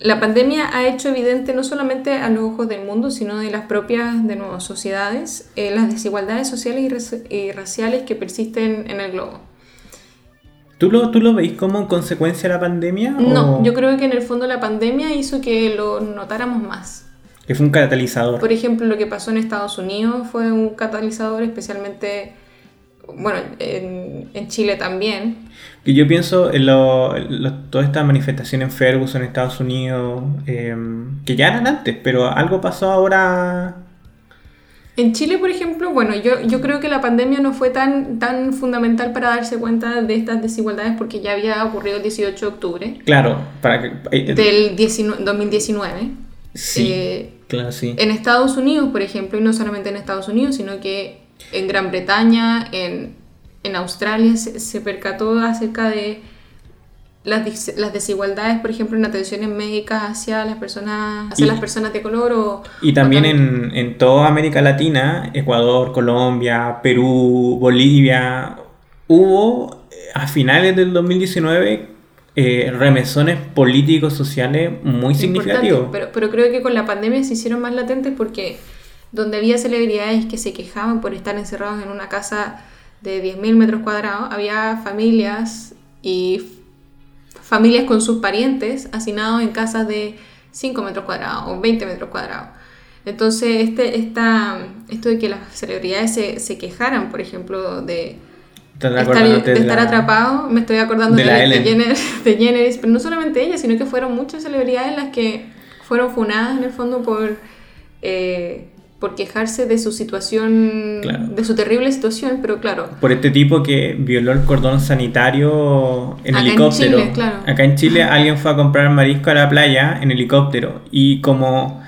S1: la pandemia ha hecho evidente no solamente a los ojos del mundo, sino de las propias de nuevas sociedades, eh, las desigualdades sociales y, raciales que persisten en el globo.
S2: ¿Tú lo, ¿Tú lo veis como consecuencia de la pandemia?
S1: No, yo creo que en el fondo la pandemia hizo que lo notáramos más.
S2: Que fue un catalizador.
S1: Por ejemplo, lo que pasó en Estados Unidos fue un catalizador especialmente bueno, en, Chile también.
S2: Y yo pienso en lo, toda esta manifestación en Ferguson, en Estados Unidos, em, que ya eran antes, pero algo pasó ahora.
S1: En Chile, por ejemplo, bueno, yo, yo creo que la pandemia no fue tan, tan fundamental para darse cuenta de estas desigualdades porque ya había ocurrido el 18 de octubre.
S2: Claro, para que...
S1: Eh, del 2019.
S2: Sí, eh, claro, sí.
S1: En Estados Unidos, por ejemplo, y no solamente en Estados Unidos, sino que en Gran Bretaña, en, Australia, se, percató acerca de las, las, desigualdades, por ejemplo, en atenciones médicas hacia las personas, hacia las personas de color o...
S2: Y también, en, en, toda América Latina, Ecuador, Colombia, Perú, Bolivia, hubo a finales del 2019 eh, remesones políticos, sociales muy significativos.
S1: Pero, pero creo que con la pandemia se hicieron más latentes porque donde había celebridades que se quejaban por estar encerrados en una casa de 10.000 metros cuadrados, había familias y familias con sus parientes hacinados en casas de 5 metros cuadrados o 20 metros cuadrados. Entonces, este, esta, esto de que las celebridades se, se quejaran, por ejemplo, de, estar, de estar atrapado, me estoy acordando de, de, Jenner, de pero no solamente ella, sino que fueron muchas celebridades las que fueron funadas en el fondo por... Eh, por quejarse de su situación, de su terrible situación, pero claro.
S2: Por este tipo que violó el cordón sanitario en helicóptero.
S1: En Chile, claro.
S2: Acá en Chile alguien fue a comprar marisco a la playa en helicóptero y como,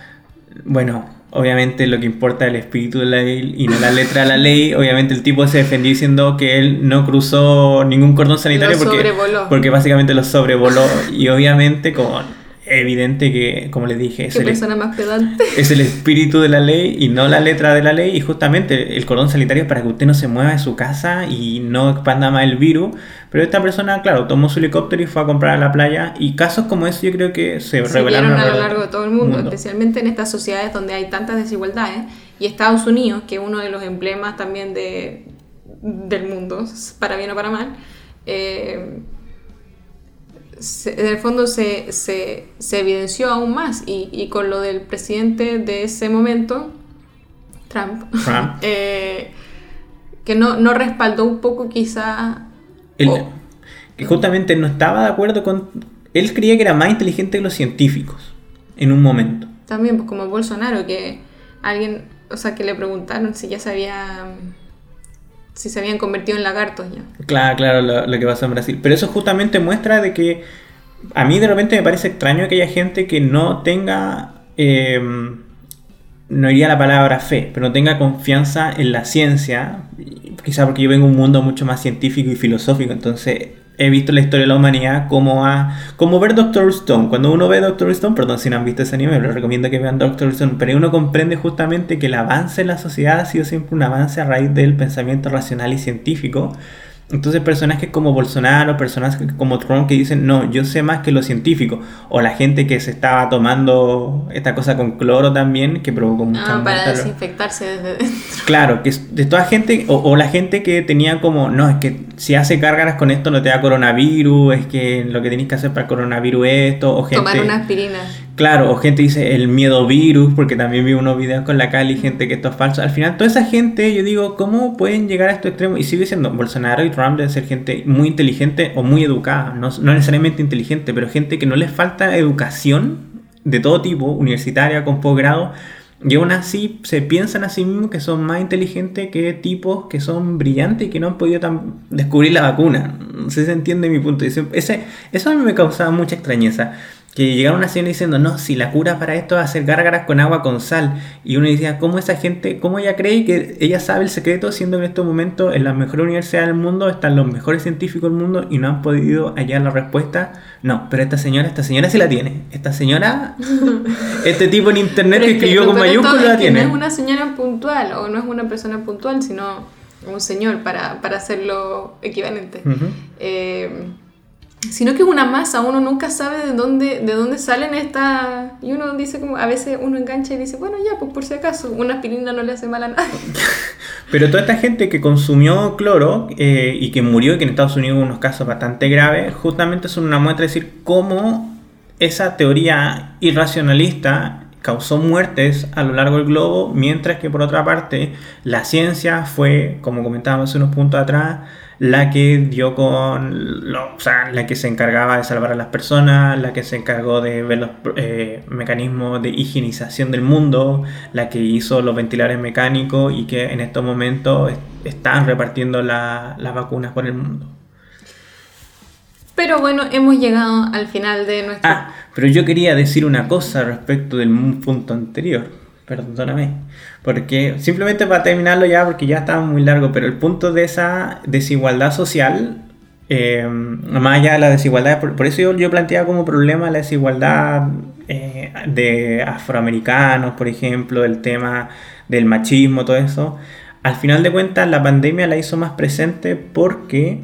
S2: bueno, obviamente lo que importa es el espíritu de la ley y no la letra de la ley, obviamente el tipo se defendió diciendo que él no cruzó ningún cordón sanitario porque, porque básicamente lo sobrevoló y obviamente como evidente que, como les dije,
S1: es el, más pedante?
S2: es el espíritu de la ley y no la letra de la ley. Y justamente el cordón sanitario es para que usted no se mueva de su casa y no expanda más el virus. Pero esta persona, claro, tomó su helicóptero y fue a comprar a la playa. Y casos como ese yo creo que se, revelaron
S1: a lo largo de todo el mundo, especialmente en estas sociedades donde hay tantas desigualdades. Y Estados Unidos, que es uno de los emblemas también de, del mundo, para bien o para mal. Eh, en el fondo se, evidenció aún más y, con lo del presidente de ese momento Trump,
S2: Trump.
S1: eh, que no, no respaldó un poco quizá...
S2: Que justamente no estaba de acuerdo con... Él creía que era más inteligente que los científicos en un momento.
S1: también pues, como Bolsonaro, que alguien, o sea, que le preguntaron si ya se había... si se habían convertido en lagartos ya.
S2: Claro, claro, lo, que pasó en Brasil. Pero eso justamente muestra de que a mí de repente me parece extraño que haya gente que no tenga, eh, no iría la palabra fe, pero no tenga confianza en la ciencia, quizá porque yo vengo de un mundo mucho más científico y filosófico, entonces he visto la historia de la humanidad como a como ver Doctor Stone. Cuando uno ve Doctor Stone, perdón si no han visto ese anime, les recomiendo que vean Doctor Stone, pero uno comprende justamente que el avance en la sociedad ha sido siempre un avance a raíz del pensamiento racional y científico. Entonces personajes como Bolsonaro, personajes como Trump que dicen, no, yo sé más que los científicos, o la gente que se estaba tomando esta cosa con cloro también, que provocó mucha
S1: Ah, para desinfectarse desde dentro.
S2: Claro, que de toda gente, o, o la gente que tenía como, no, es que si hace cárgaras con esto no te da coronavirus, es que lo que tenéis que hacer para el coronavirus es esto, o gente...
S1: Tomar una aspirina.
S2: Claro, o gente dice el miedo virus, porque también vi unos videos con la Cali, gente que esto es falso. Al final, toda esa gente, yo digo, ¿cómo pueden llegar a estos extremos? Y sigue siendo, Bolsonaro y Trump deben ser gente muy inteligente o muy educada, no, no necesariamente inteligente, pero gente que no les falta educación de todo tipo, universitaria, con posgrado, y aún así se piensan a sí mismos que son más inteligentes que tipos que son brillantes y que no han podido tan- descubrir la vacuna. No sé si se entiende mi punto. Ese, eso a mí me causaba mucha extrañeza. Que llegara una señora diciendo, no, si la cura para esto es hacer gárgaras con agua con sal. Y uno decía, ¿cómo esa gente, cómo ella cree que ella sabe el secreto, siendo que en estos momentos en la mejor universidad del mundo están los mejores científicos del mundo y no han podido hallar la respuesta? No, pero esta señora, esta señora sí la tiene. Esta señora, este tipo en internet que
S1: es que
S2: escribió con mayúsculas la tiene.
S1: No es una señora puntual o no es una persona puntual, sino un señor para, para hacerlo equivalente. Eh, sino que es una masa, uno nunca sabe de dónde, de dónde salen estas... Y uno dice como, a veces uno engancha y dice, bueno, ya, pues por si acaso, una aspirina no le hace mal a nadie.
S2: Pero toda esta gente que consumió cloro eh, y que murió, que en Estados Unidos hubo unos casos bastante graves, justamente son una muestra de decir cómo esa teoría irracionalista causó muertes a lo largo del globo, mientras que por otra parte la ciencia fue, como comentábamos hace unos puntos atrás, la que dio con, lo- o sea, la que se encargaba de salvar a las personas, la que se encargó de ver los eh, mecanismos de higienización del mundo, la que hizo los ventiladores mecánicos y que en estos momentos es- están repartiendo la- las vacunas por el mundo.
S1: Pero bueno, hemos llegado al final de nuestro...
S2: Ah, pero yo quería decir una cosa respecto del punto anterior. Perdóname. Porque simplemente para terminarlo ya, porque ya estaba muy largo, pero el punto de esa desigualdad social, eh, más allá de la desigualdad, por, eso yo, yo planteaba como problema la desigualdad eh, de afroamericanos, por ejemplo, el tema del machismo, todo eso. Al final de cuentas, la pandemia la hizo más presente porque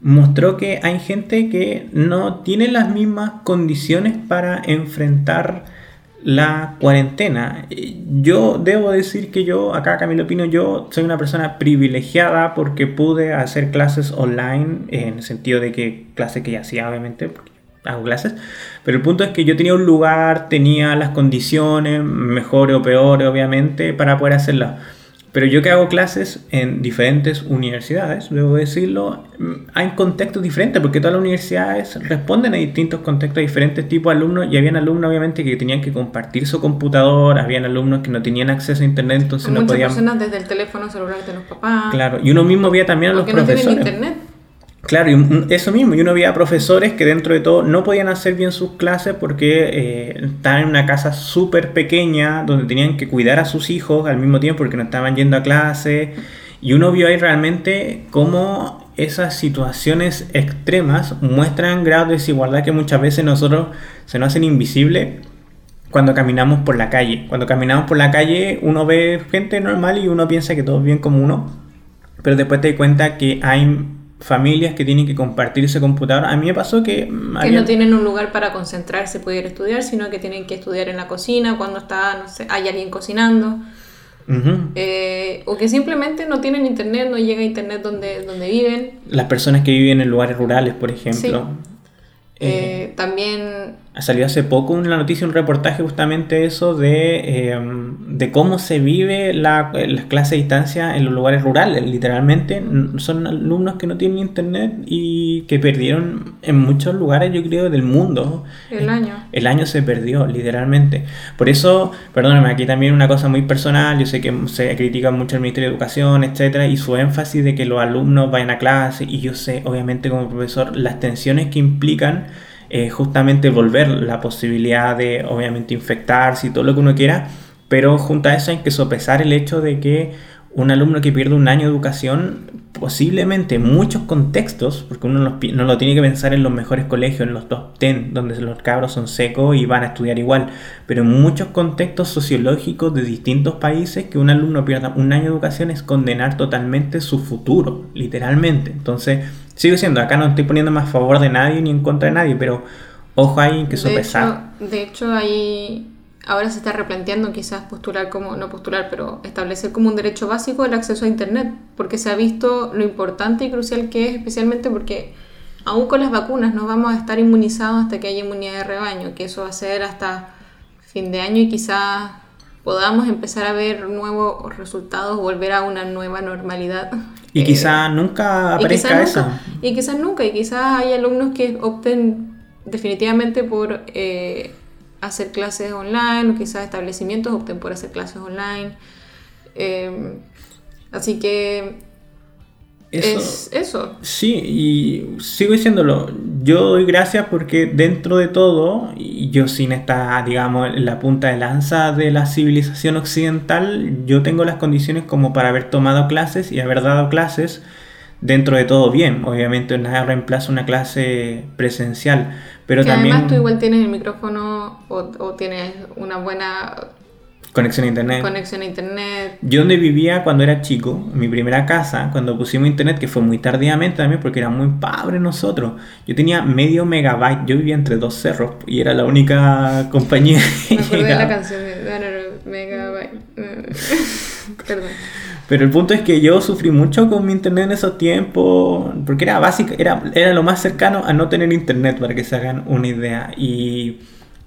S2: mostró que hay gente que no tiene las mismas condiciones para enfrentar la cuarentena. Eh, Yo debo decir que yo, acá Camilo Pino, yo soy una persona privilegiada porque pude hacer clases online, en el sentido de que clases que ya hacía, obviamente, porque hago clases, pero el punto es que yo tenía un lugar, tenía las condiciones, mejores o peores, obviamente, para poder hacerlas. Pero yo que hago clases en diferentes universidades, debo decirlo, mm, hay contextos diferentes porque todas las universidades responden a distintos contextos, diferentes tipos de alumnos y habían alumnos obviamente que tenían que compartir su computador, habían alumnos que no tenían acceso a internet, entonces no podían...
S1: personas desde el teléfono celular de los papás.
S2: Claro, y uno mismo veía también a los
S1: Porque no tienen
S2: profesores.
S1: internet.
S2: Claro, y eso mismo, y uno veía profesores que dentro de todo no podían hacer bien sus clases porque eh, estaban en una casa súper pequeña donde tenían que cuidar a sus hijos al mismo tiempo porque no estaban yendo a clase. Y uno vio ahí realmente cómo esas situaciones extremas muestran grados de desigualdad que muchas veces nosotros se nos hacen invisible cuando caminamos por la calle. Cuando caminamos por la calle uno ve gente normal y uno piensa que todo es bien como uno, pero después te das cuenta que hay familias que tienen que compartir ese computador. A mí me pasó que...
S1: Que
S2: había-
S1: no tienen un lugar para concentrarse, poder estudiar, sino que tienen que estudiar en la cocina cuando está, no sé, hay alguien cocinando. Eh, o que simplemente no tienen internet, no llega internet donde, donde viven.
S2: Las personas que viven en lugares rurales, por ejemplo. Eh,
S1: Eh, también
S2: salió hace poco una noticia, un reportaje justamente eso de, em, de cómo se vive la, las clases a distancia en los lugares rurales. Literalmente son alumnos que no tienen internet y que perdieron en muchos lugares, yo creo, del mundo.
S1: El año.
S2: El año se perdió, literalmente. Por eso, perdóname, aquí también una cosa muy personal, yo sé que se critica mucho el Ministerio de Educación, etcétera, y su énfasis de que los alumnos vayan a clase, y yo sé, obviamente como profesor, las tensiones que implican eh, justamente volver la posibilidad de obviamente infectarse y todo lo que uno quiera, pero junto a eso hay que sopesar el hecho de que un alumno que pierde un año de educación, posiblemente en muchos contextos, porque uno no lo tiene que pensar en los mejores colegios, en los top 10, donde los cabros son secos y van a estudiar igual, pero en muchos contextos sociológicos de distintos países, que un alumno pierda un año de educación es condenar totalmente su futuro, literalmente. Entonces, sigo diciendo, acá no estoy poniendo más a favor de nadie ni en contra de nadie, pero ojo ahí que sopesar.
S1: De de hecho ahí ahora se está replanteando quizás postular como, no postular, pero establecer como un derecho básico el acceso a Internet, porque se ha visto lo importante y crucial que es, especialmente porque aún con las vacunas no vamos a estar inmunizados hasta que haya inmunidad de rebaño, que eso va a ser hasta fin de año y quizás podamos empezar a ver nuevos resultados, volver a una nueva normalidad.
S2: Y quizás nunca aparezca eso.
S1: y quizás nunca, y quizás hay alumnos que opten definitivamente por eh, hacer clases online, o quizás establecimientos opten por hacer clases online. Em, así que es eso.
S2: Sí, y sigo diciéndolo. Yo doy gracias porque dentro de todo, y yo sin estar, digamos, en la punta de lanza de la civilización occidental, yo tengo las condiciones como para haber tomado clases y haber dado clases dentro de todo bien. Obviamente nada reemplaza una clase presencial, pero también...
S1: Además tú igual tienes el micrófono o, o tienes una buena
S2: Conexión a internet.
S1: Conexión a internet.
S2: Yo donde vivía cuando era chico, en mi primera casa, cuando pusimos internet, que fue muy tardíamente también porque era muy pobre nosotros, yo tenía medio megabyte, yo vivía entre dos cerros y era la única compañía.
S1: Me acuerdo de la canción de megabyte. Perdón.
S2: Pero el punto es que yo sufrí mucho con mi internet en esos tiempos, porque era básico, era, era lo más cercano a no tener internet, para que se hagan una idea. Y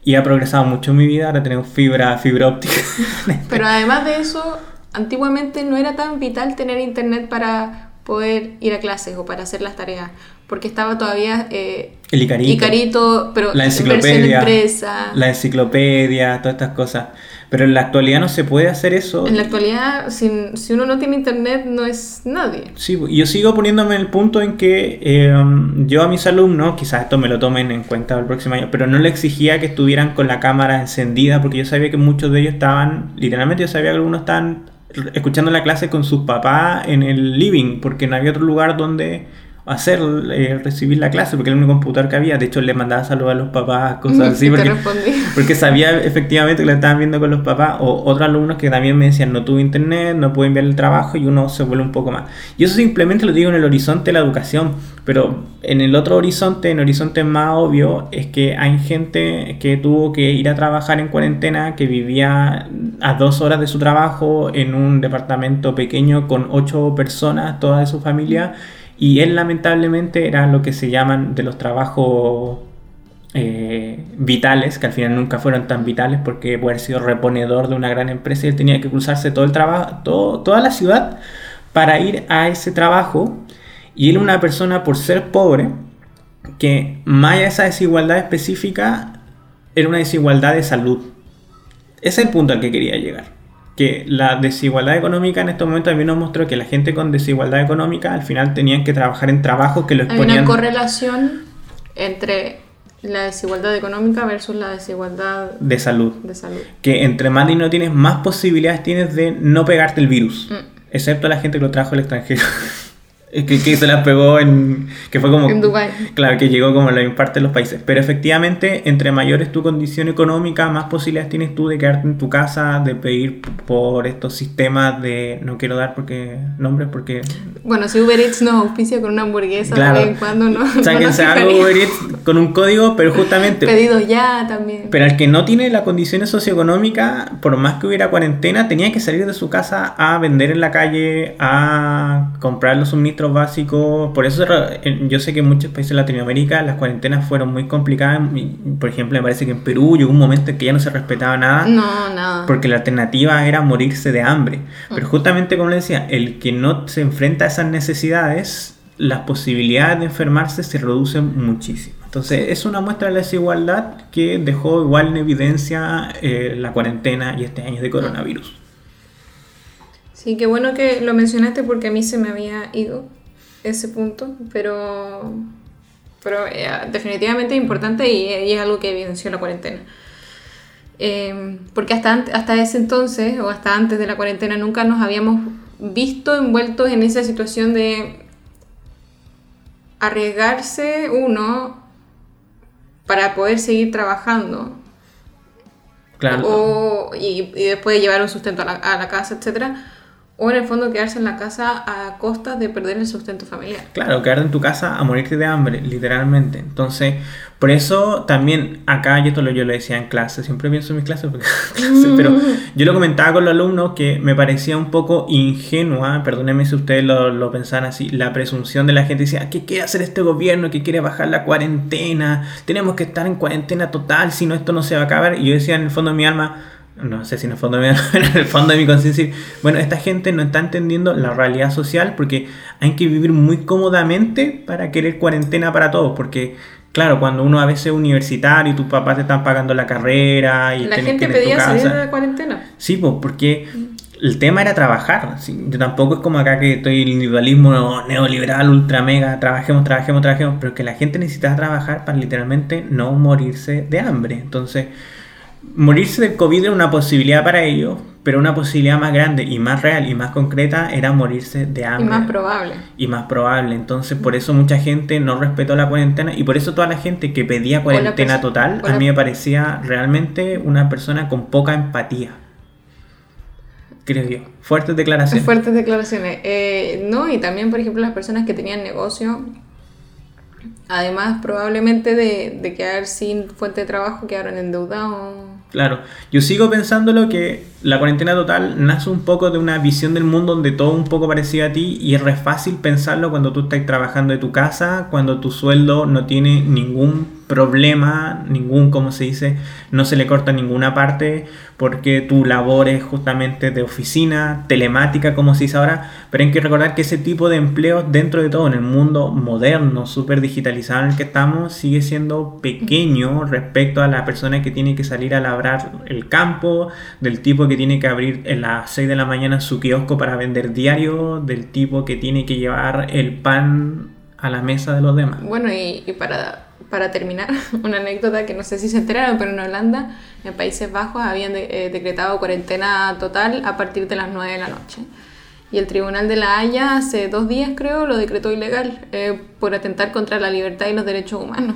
S2: y ha progresado mucho en mi vida, ahora tenemos fibra, fibra óptica.
S1: Pero además de eso, antiguamente no era tan vital tener internet para poder ir a clases o para hacer las tareas, porque estaba todavía eh,
S2: el Icarito,
S1: Icarito pero
S2: la enciclopedia, la enciclopedia, todas estas cosas. Pero en la actualidad no se puede hacer eso.
S1: En la actualidad, si, si uno no tiene internet, no es nadie.
S2: Sí, yo sigo poniéndome en el punto en que eh, yo a mis alumnos, quizás esto me lo tomen en cuenta el próximo año, pero no le exigía que estuvieran con la cámara encendida, porque yo sabía que muchos de ellos estaban, literalmente yo sabía que algunos estaban escuchando la clase con sus papás en el living, porque no había otro lugar donde hacer, eh, recibir la clase, porque era el único computador que había. De hecho, le mandaba saludos a los papás, cosas así, porque, porque, sabía efectivamente que lo estaban viendo con los papás. O otros alumnos que también me decían, no tuve internet, no pude enviar el trabajo, y uno se vuelve un poco más. Y eso simplemente lo digo en el horizonte de la educación, pero en el otro horizonte, en el horizonte más obvio, es que hay gente que tuvo que ir a trabajar en cuarentena, que vivía a dos horas de su trabajo en un departamento pequeño con ocho personas, toda de su familia. Y él lamentablemente era lo que se llaman de los trabajos eh, vitales, que al final nunca fueron tan vitales porque puede haber sido reponedor de una gran empresa y él tenía que cruzarse todo el trabajo, toda la ciudad para ir a ese trabajo. Y él una persona por ser pobre, que más allá de esa desigualdad específica, era una desigualdad de salud. Ese es el punto al que quería llegar que la desigualdad económica en estos momentos también nos mostró que la gente con desigualdad económica al final tenían que trabajar en trabajos que lo exponían...
S1: Hay una correlación entre la desigualdad económica versus la desigualdad
S2: de salud.
S1: De salud.
S2: Que entre más dinero tienes, más posibilidades tienes de no pegarte el virus. Mm. Excepto la gente que lo trajo al extranjero. que, que, se las pegó en. que fue como.
S1: En Dubai.
S2: Claro, que llegó como la parte de los países. Pero efectivamente, entre mayor es tu condición económica, más posibilidades tienes tú de quedarte en tu casa, de pedir por estos sistemas de. no quiero dar porque nombres, porque.
S1: Bueno, si Uber Eats nos auspicia con una hamburguesa de vez en cuando, ¿no?
S2: Sáquense algo Uber Eats con un código, pero justamente.
S1: Pedidos ya también.
S2: Pero al que no tiene las condiciones socioeconómicas, por más que hubiera cuarentena, tenía que salir de su casa a vender en la calle, a comprar los suministros suministros básicos. Por eso yo sé que en muchos países de Latinoamérica las cuarentenas fueron muy complicadas. Por ejemplo, me parece que en Perú llegó un momento en que ya no se respetaba nada.
S1: No, nada.
S2: Porque la alternativa era morirse de hambre. Pero mm. justamente como le decía, el que no se enfrenta a esas necesidades, las posibilidades de enfermarse se reducen muchísimo. Entonces es una muestra de la desigualdad que dejó igual en evidencia eh, la cuarentena y este año de coronavirus.
S1: Sí, qué bueno que lo mencionaste porque a mí se me había ido ese punto, pero, pero eh, definitivamente es importante y, es algo que evidenció la cuarentena. Em, porque hasta, hasta ese entonces o hasta antes de la cuarentena nunca nos habíamos visto envueltos en esa situación de arriesgarse uno para poder seguir trabajando. Claro. O, y, y, después llevar un sustento a la, a la casa, etcétera o en el fondo quedarse en la casa a costa de perder el sustento familiar.
S2: Claro, quedarte en tu casa a morirte de hambre, literalmente. Entonces, por eso también acá, yo esto lo, yo lo decía en clase, siempre pienso en mis clases, pero yo lo comentaba con los alumnos que me parecía un poco ingenua, perdónenme si ustedes lo, lo pensaban así, la presunción de la gente decía, ¿qué quiere hacer este gobierno? ¿Qué quiere bajar la cuarentena? Tenemos que estar en cuarentena total, si no esto no se va a acabar. Y yo decía en el fondo de mi alma, no sé si en el fondo de mi, en el fondo de mi conciencia, bueno, esta gente no está entendiendo la realidad social porque hay que vivir muy cómodamente para querer cuarentena para todos, porque claro, cuando uno a veces es universitario y tus papás te están pagando la carrera y
S1: la gente pedía salir de la cuarentena.
S2: Sí, pues porque el tema era trabajar. Yo tampoco es como acá que estoy el individualismo neoliberal, ultra mega, trabajemos, trabajemos, trabajemos, pero que la gente necesita trabajar para literalmente no morirse de hambre. Entonces, morirse del COVID era una posibilidad para ellos, pero una posibilidad más grande y más real y más concreta era morirse de hambre.
S1: Y más probable.
S2: Y más probable. Entonces, por eso mucha gente no respetó la cuarentena y por eso toda la gente que pedía cuarentena total, a mí me parecía realmente una persona con poca empatía. Creo yo. Fuertes declaraciones.
S1: Fuertes declaraciones. Eh, no, y también, por ejemplo, las personas que tenían negocio Además, probablemente de, de, quedar sin fuente de trabajo, quedaron endeudados.
S2: Claro, yo sigo pensándolo que la cuarentena total nace un poco de una visión del mundo donde todo un poco parecía a ti y es re fácil pensarlo cuando tú estás trabajando de tu casa, cuando tu sueldo no tiene ningún problema, ningún, como se dice, no se le corta ninguna parte porque tu labor es justamente de oficina, telemática, como se dice ahora, pero hay que recordar que ese tipo de empleos dentro de todo en el mundo moderno, súper digitalizado en el que estamos, sigue siendo pequeño respecto a la persona que tiene que salir a labrar el campo, del tipo que tiene que abrir a las 6 de la mañana su kiosco para vender diario, del tipo que tiene que llevar el pan a la mesa de los demás.
S1: Bueno, y, y para para terminar, una anécdota que no sé si se enteraron, pero en Holanda, en Países Bajos, habían eh, decretado cuarentena total a partir de las 9 de la noche. Y el Tribunal de la Haya hace dos días, creo, lo decretó ilegal eh, por atentar contra la libertad y los derechos humanos.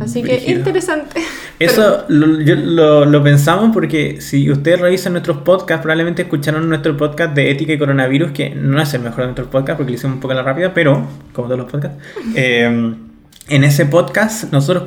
S1: Así que interesante.
S2: Eso lo, lo, pensamos porque si ustedes revisan nuestros podcasts, probablemente escucharon nuestro podcast de ética y coronavirus, que no es el mejor de nuestros podcasts porque lo hicimos un poco a la rápida, pero como todos los podcasts. Eh, en ese podcast nosotros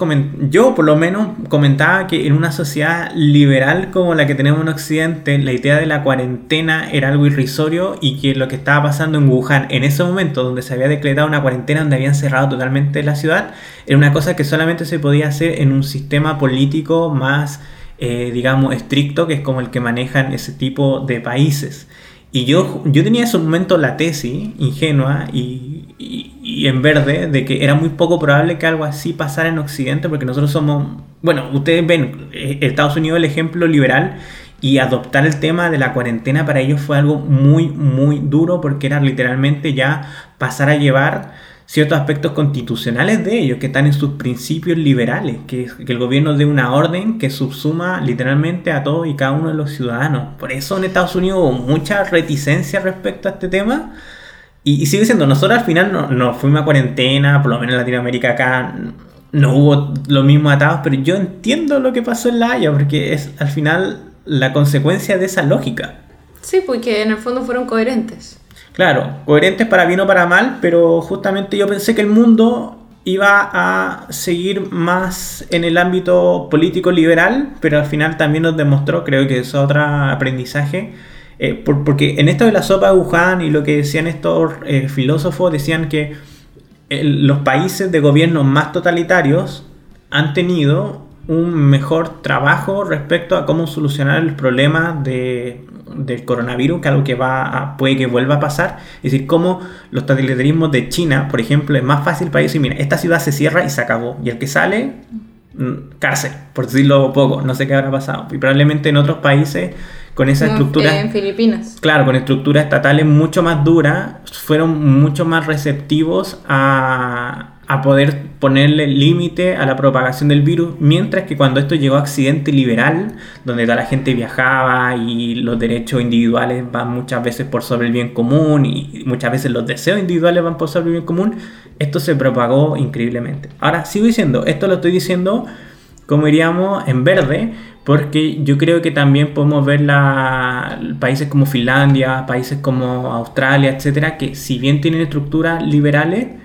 S2: yo por lo menos comentaba que en una sociedad liberal como la que tenemos en Occidente, la idea de la cuarentena era algo irrisorio y que lo que estaba pasando en Wuhan en ese momento donde se había decretado una cuarentena donde habían cerrado totalmente la ciudad, era una cosa que solamente se podía hacer en un sistema político más, eh, digamos, estricto, que es como el que manejan ese tipo de países. Y yo, yo tenía en ese momento la tesis ingenua y, en verde de que era muy poco probable que algo así pasara en Occidente porque nosotros somos, bueno, ustedes ven, eh, Estados Unidos el ejemplo liberal y adoptar el tema de la cuarentena para ellos fue algo muy, muy duro porque era literalmente ya pasar a llevar ciertos aspectos constitucionales de ellos, que están en sus principios liberales, que, que el gobierno dé una orden que subsuma literalmente a todos y cada uno de los ciudadanos. Por eso en Estados Unidos hubo mucha reticencia respecto a este tema. Y, sigue siendo, nosotros al final nos no fuimos a cuarentena, por lo menos en Latinoamérica acá no hubo los mismos atados, pero yo entiendo lo que pasó en La Haya, porque es al final la consecuencia de esa lógica.
S1: Sí, porque en el fondo fueron coherentes.
S2: Claro, coherentes para bien o para mal, pero justamente yo pensé que el mundo iba a seguir más en el ámbito político liberal, pero al final también nos demostró, creo que es otro aprendizaje, Eh, por- porque en esto de la sopa de Wuhan y lo que decían estos eh, filósofos, decían que el- los países de gobiernos más totalitarios han tenido un mejor trabajo respecto a cómo solucionar el problema de, del coronavirus, que algo que va a- puede que vuelva a pasar. Es decir, cómo los totalitarismos de China, por ejemplo, es más fácil para ellos decir, mira, esta ciudad se cierra y se acabó. Y el que sale, cárcel, por decirlo poco, no sé qué habrá pasado. Y probablemente en otros países, con esa estructura...
S1: eh, en Filipinas.
S2: Claro, con estructuras estatales mucho más duras, fueron mucho más receptivos a, a poder ponerle límite a la propagación del virus, mientras que cuando esto llegó a Occidente liberal, donde toda la gente viajaba y los derechos individuales van muchas veces por sobre el bien común y muchas veces los deseos individuales van por sobre el bien común, esto se propagó increíblemente. Ahora, sigo diciendo, esto lo estoy diciendo como diríamos en verde, porque yo creo que también podemos ver países como Finlandia, países como Australia, etcétera, que si bien tienen estructuras liberales,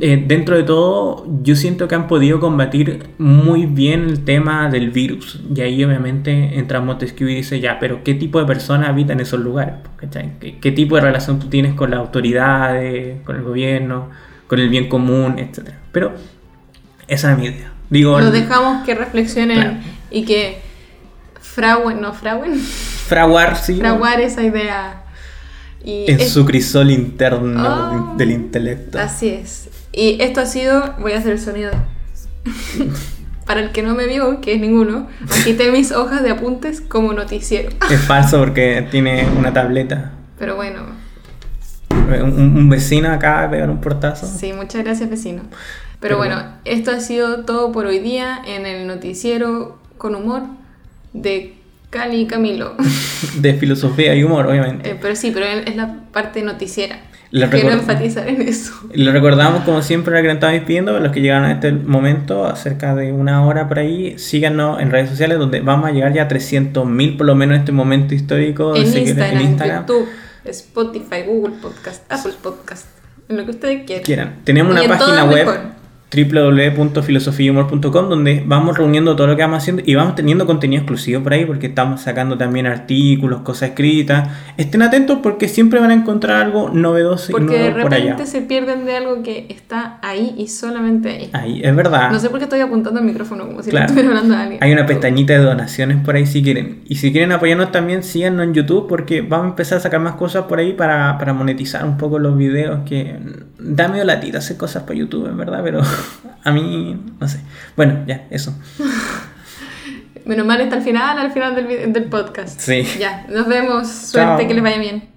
S2: eh, dentro de todo yo siento que han podido combatir muy bien el tema del virus. Y ahí obviamente entra Montesquieu y dice, ya, pero ¿qué tipo de personas habitan esos lugares? ¿Cachai? ¿Qué, qué tipo de relación tú tienes con las autoridades, con el gobierno, con el bien común, etcétera? Pero esa es mi idea. Digo,
S1: Los dejamos que reflexionen
S2: Claro.
S1: y que frauen, no frauen,
S2: fraguar, sí,
S1: fraguar esa idea. Y
S2: en
S1: es-
S2: su crisol interno
S1: Ah.
S2: del intelecto.
S1: Así es. Y esto ha sido, voy a hacer el sonido. Para el que no me vio, que es ninguno, quité mis hojas de apuntes como noticiero.
S2: Es falso porque tiene una tableta.
S1: Pero bueno,
S2: Un, un vecino acaba de pegar un portazo.
S1: sí, muchas gracias vecino.
S2: Pero
S1: Pero bueno,
S2: bueno.
S1: esto ha sido todo por hoy día en el noticiero con humor de Cali y Camilo.
S2: De filosofía y humor, obviamente.
S1: Eh, pero sí, pero es la parte noticiera.
S2: Les
S1: Quiero enfatizar en eso.
S2: Lo recordamos como siempre lo que nos estamos despidiendo, los que llegaron a este momento, cerca de una hora por ahí, síganos en redes sociales donde vamos a llegar ya a 300.000 por lo menos en este momento histórico
S1: En Instagram, YouTube, Spotify, Google Podcast, Apple Podcast, en lo que ustedes quieran.
S2: quieran. Tenemos
S1: Y
S2: una
S1: en
S2: página web
S1: mejor.
S2: www.filosofiahumor.com donde vamos reuniendo todo lo que vamos haciendo y vamos teniendo contenido exclusivo por ahí porque estamos sacando también artículos, cosas escritas. Estén atentos porque siempre van a encontrar algo novedoso y
S1: Porque de
S2: nuevo por allá.
S1: repente se pierden de algo que está ahí y solamente ahí.
S2: Ahí, es verdad.
S1: No sé por qué estoy apuntando al micrófono como si
S2: Claro.
S1: le estuviera hablando a alguien.
S2: Hay una pestañita de donaciones por ahí si quieren. Y si quieren apoyarnos también, síganos en YouTube porque vamos a empezar a sacar más cosas por ahí para, para monetizar un poco los videos que da medio latita hacer cosas para YouTube, en verdad, pero a mí no sé. Bueno, ya, eso.
S1: Menos mal está al final, al final del, del podcast.
S2: Sí.
S1: Ya, nos vemos. Suerte,
S2: Chao.
S1: que les vaya bien.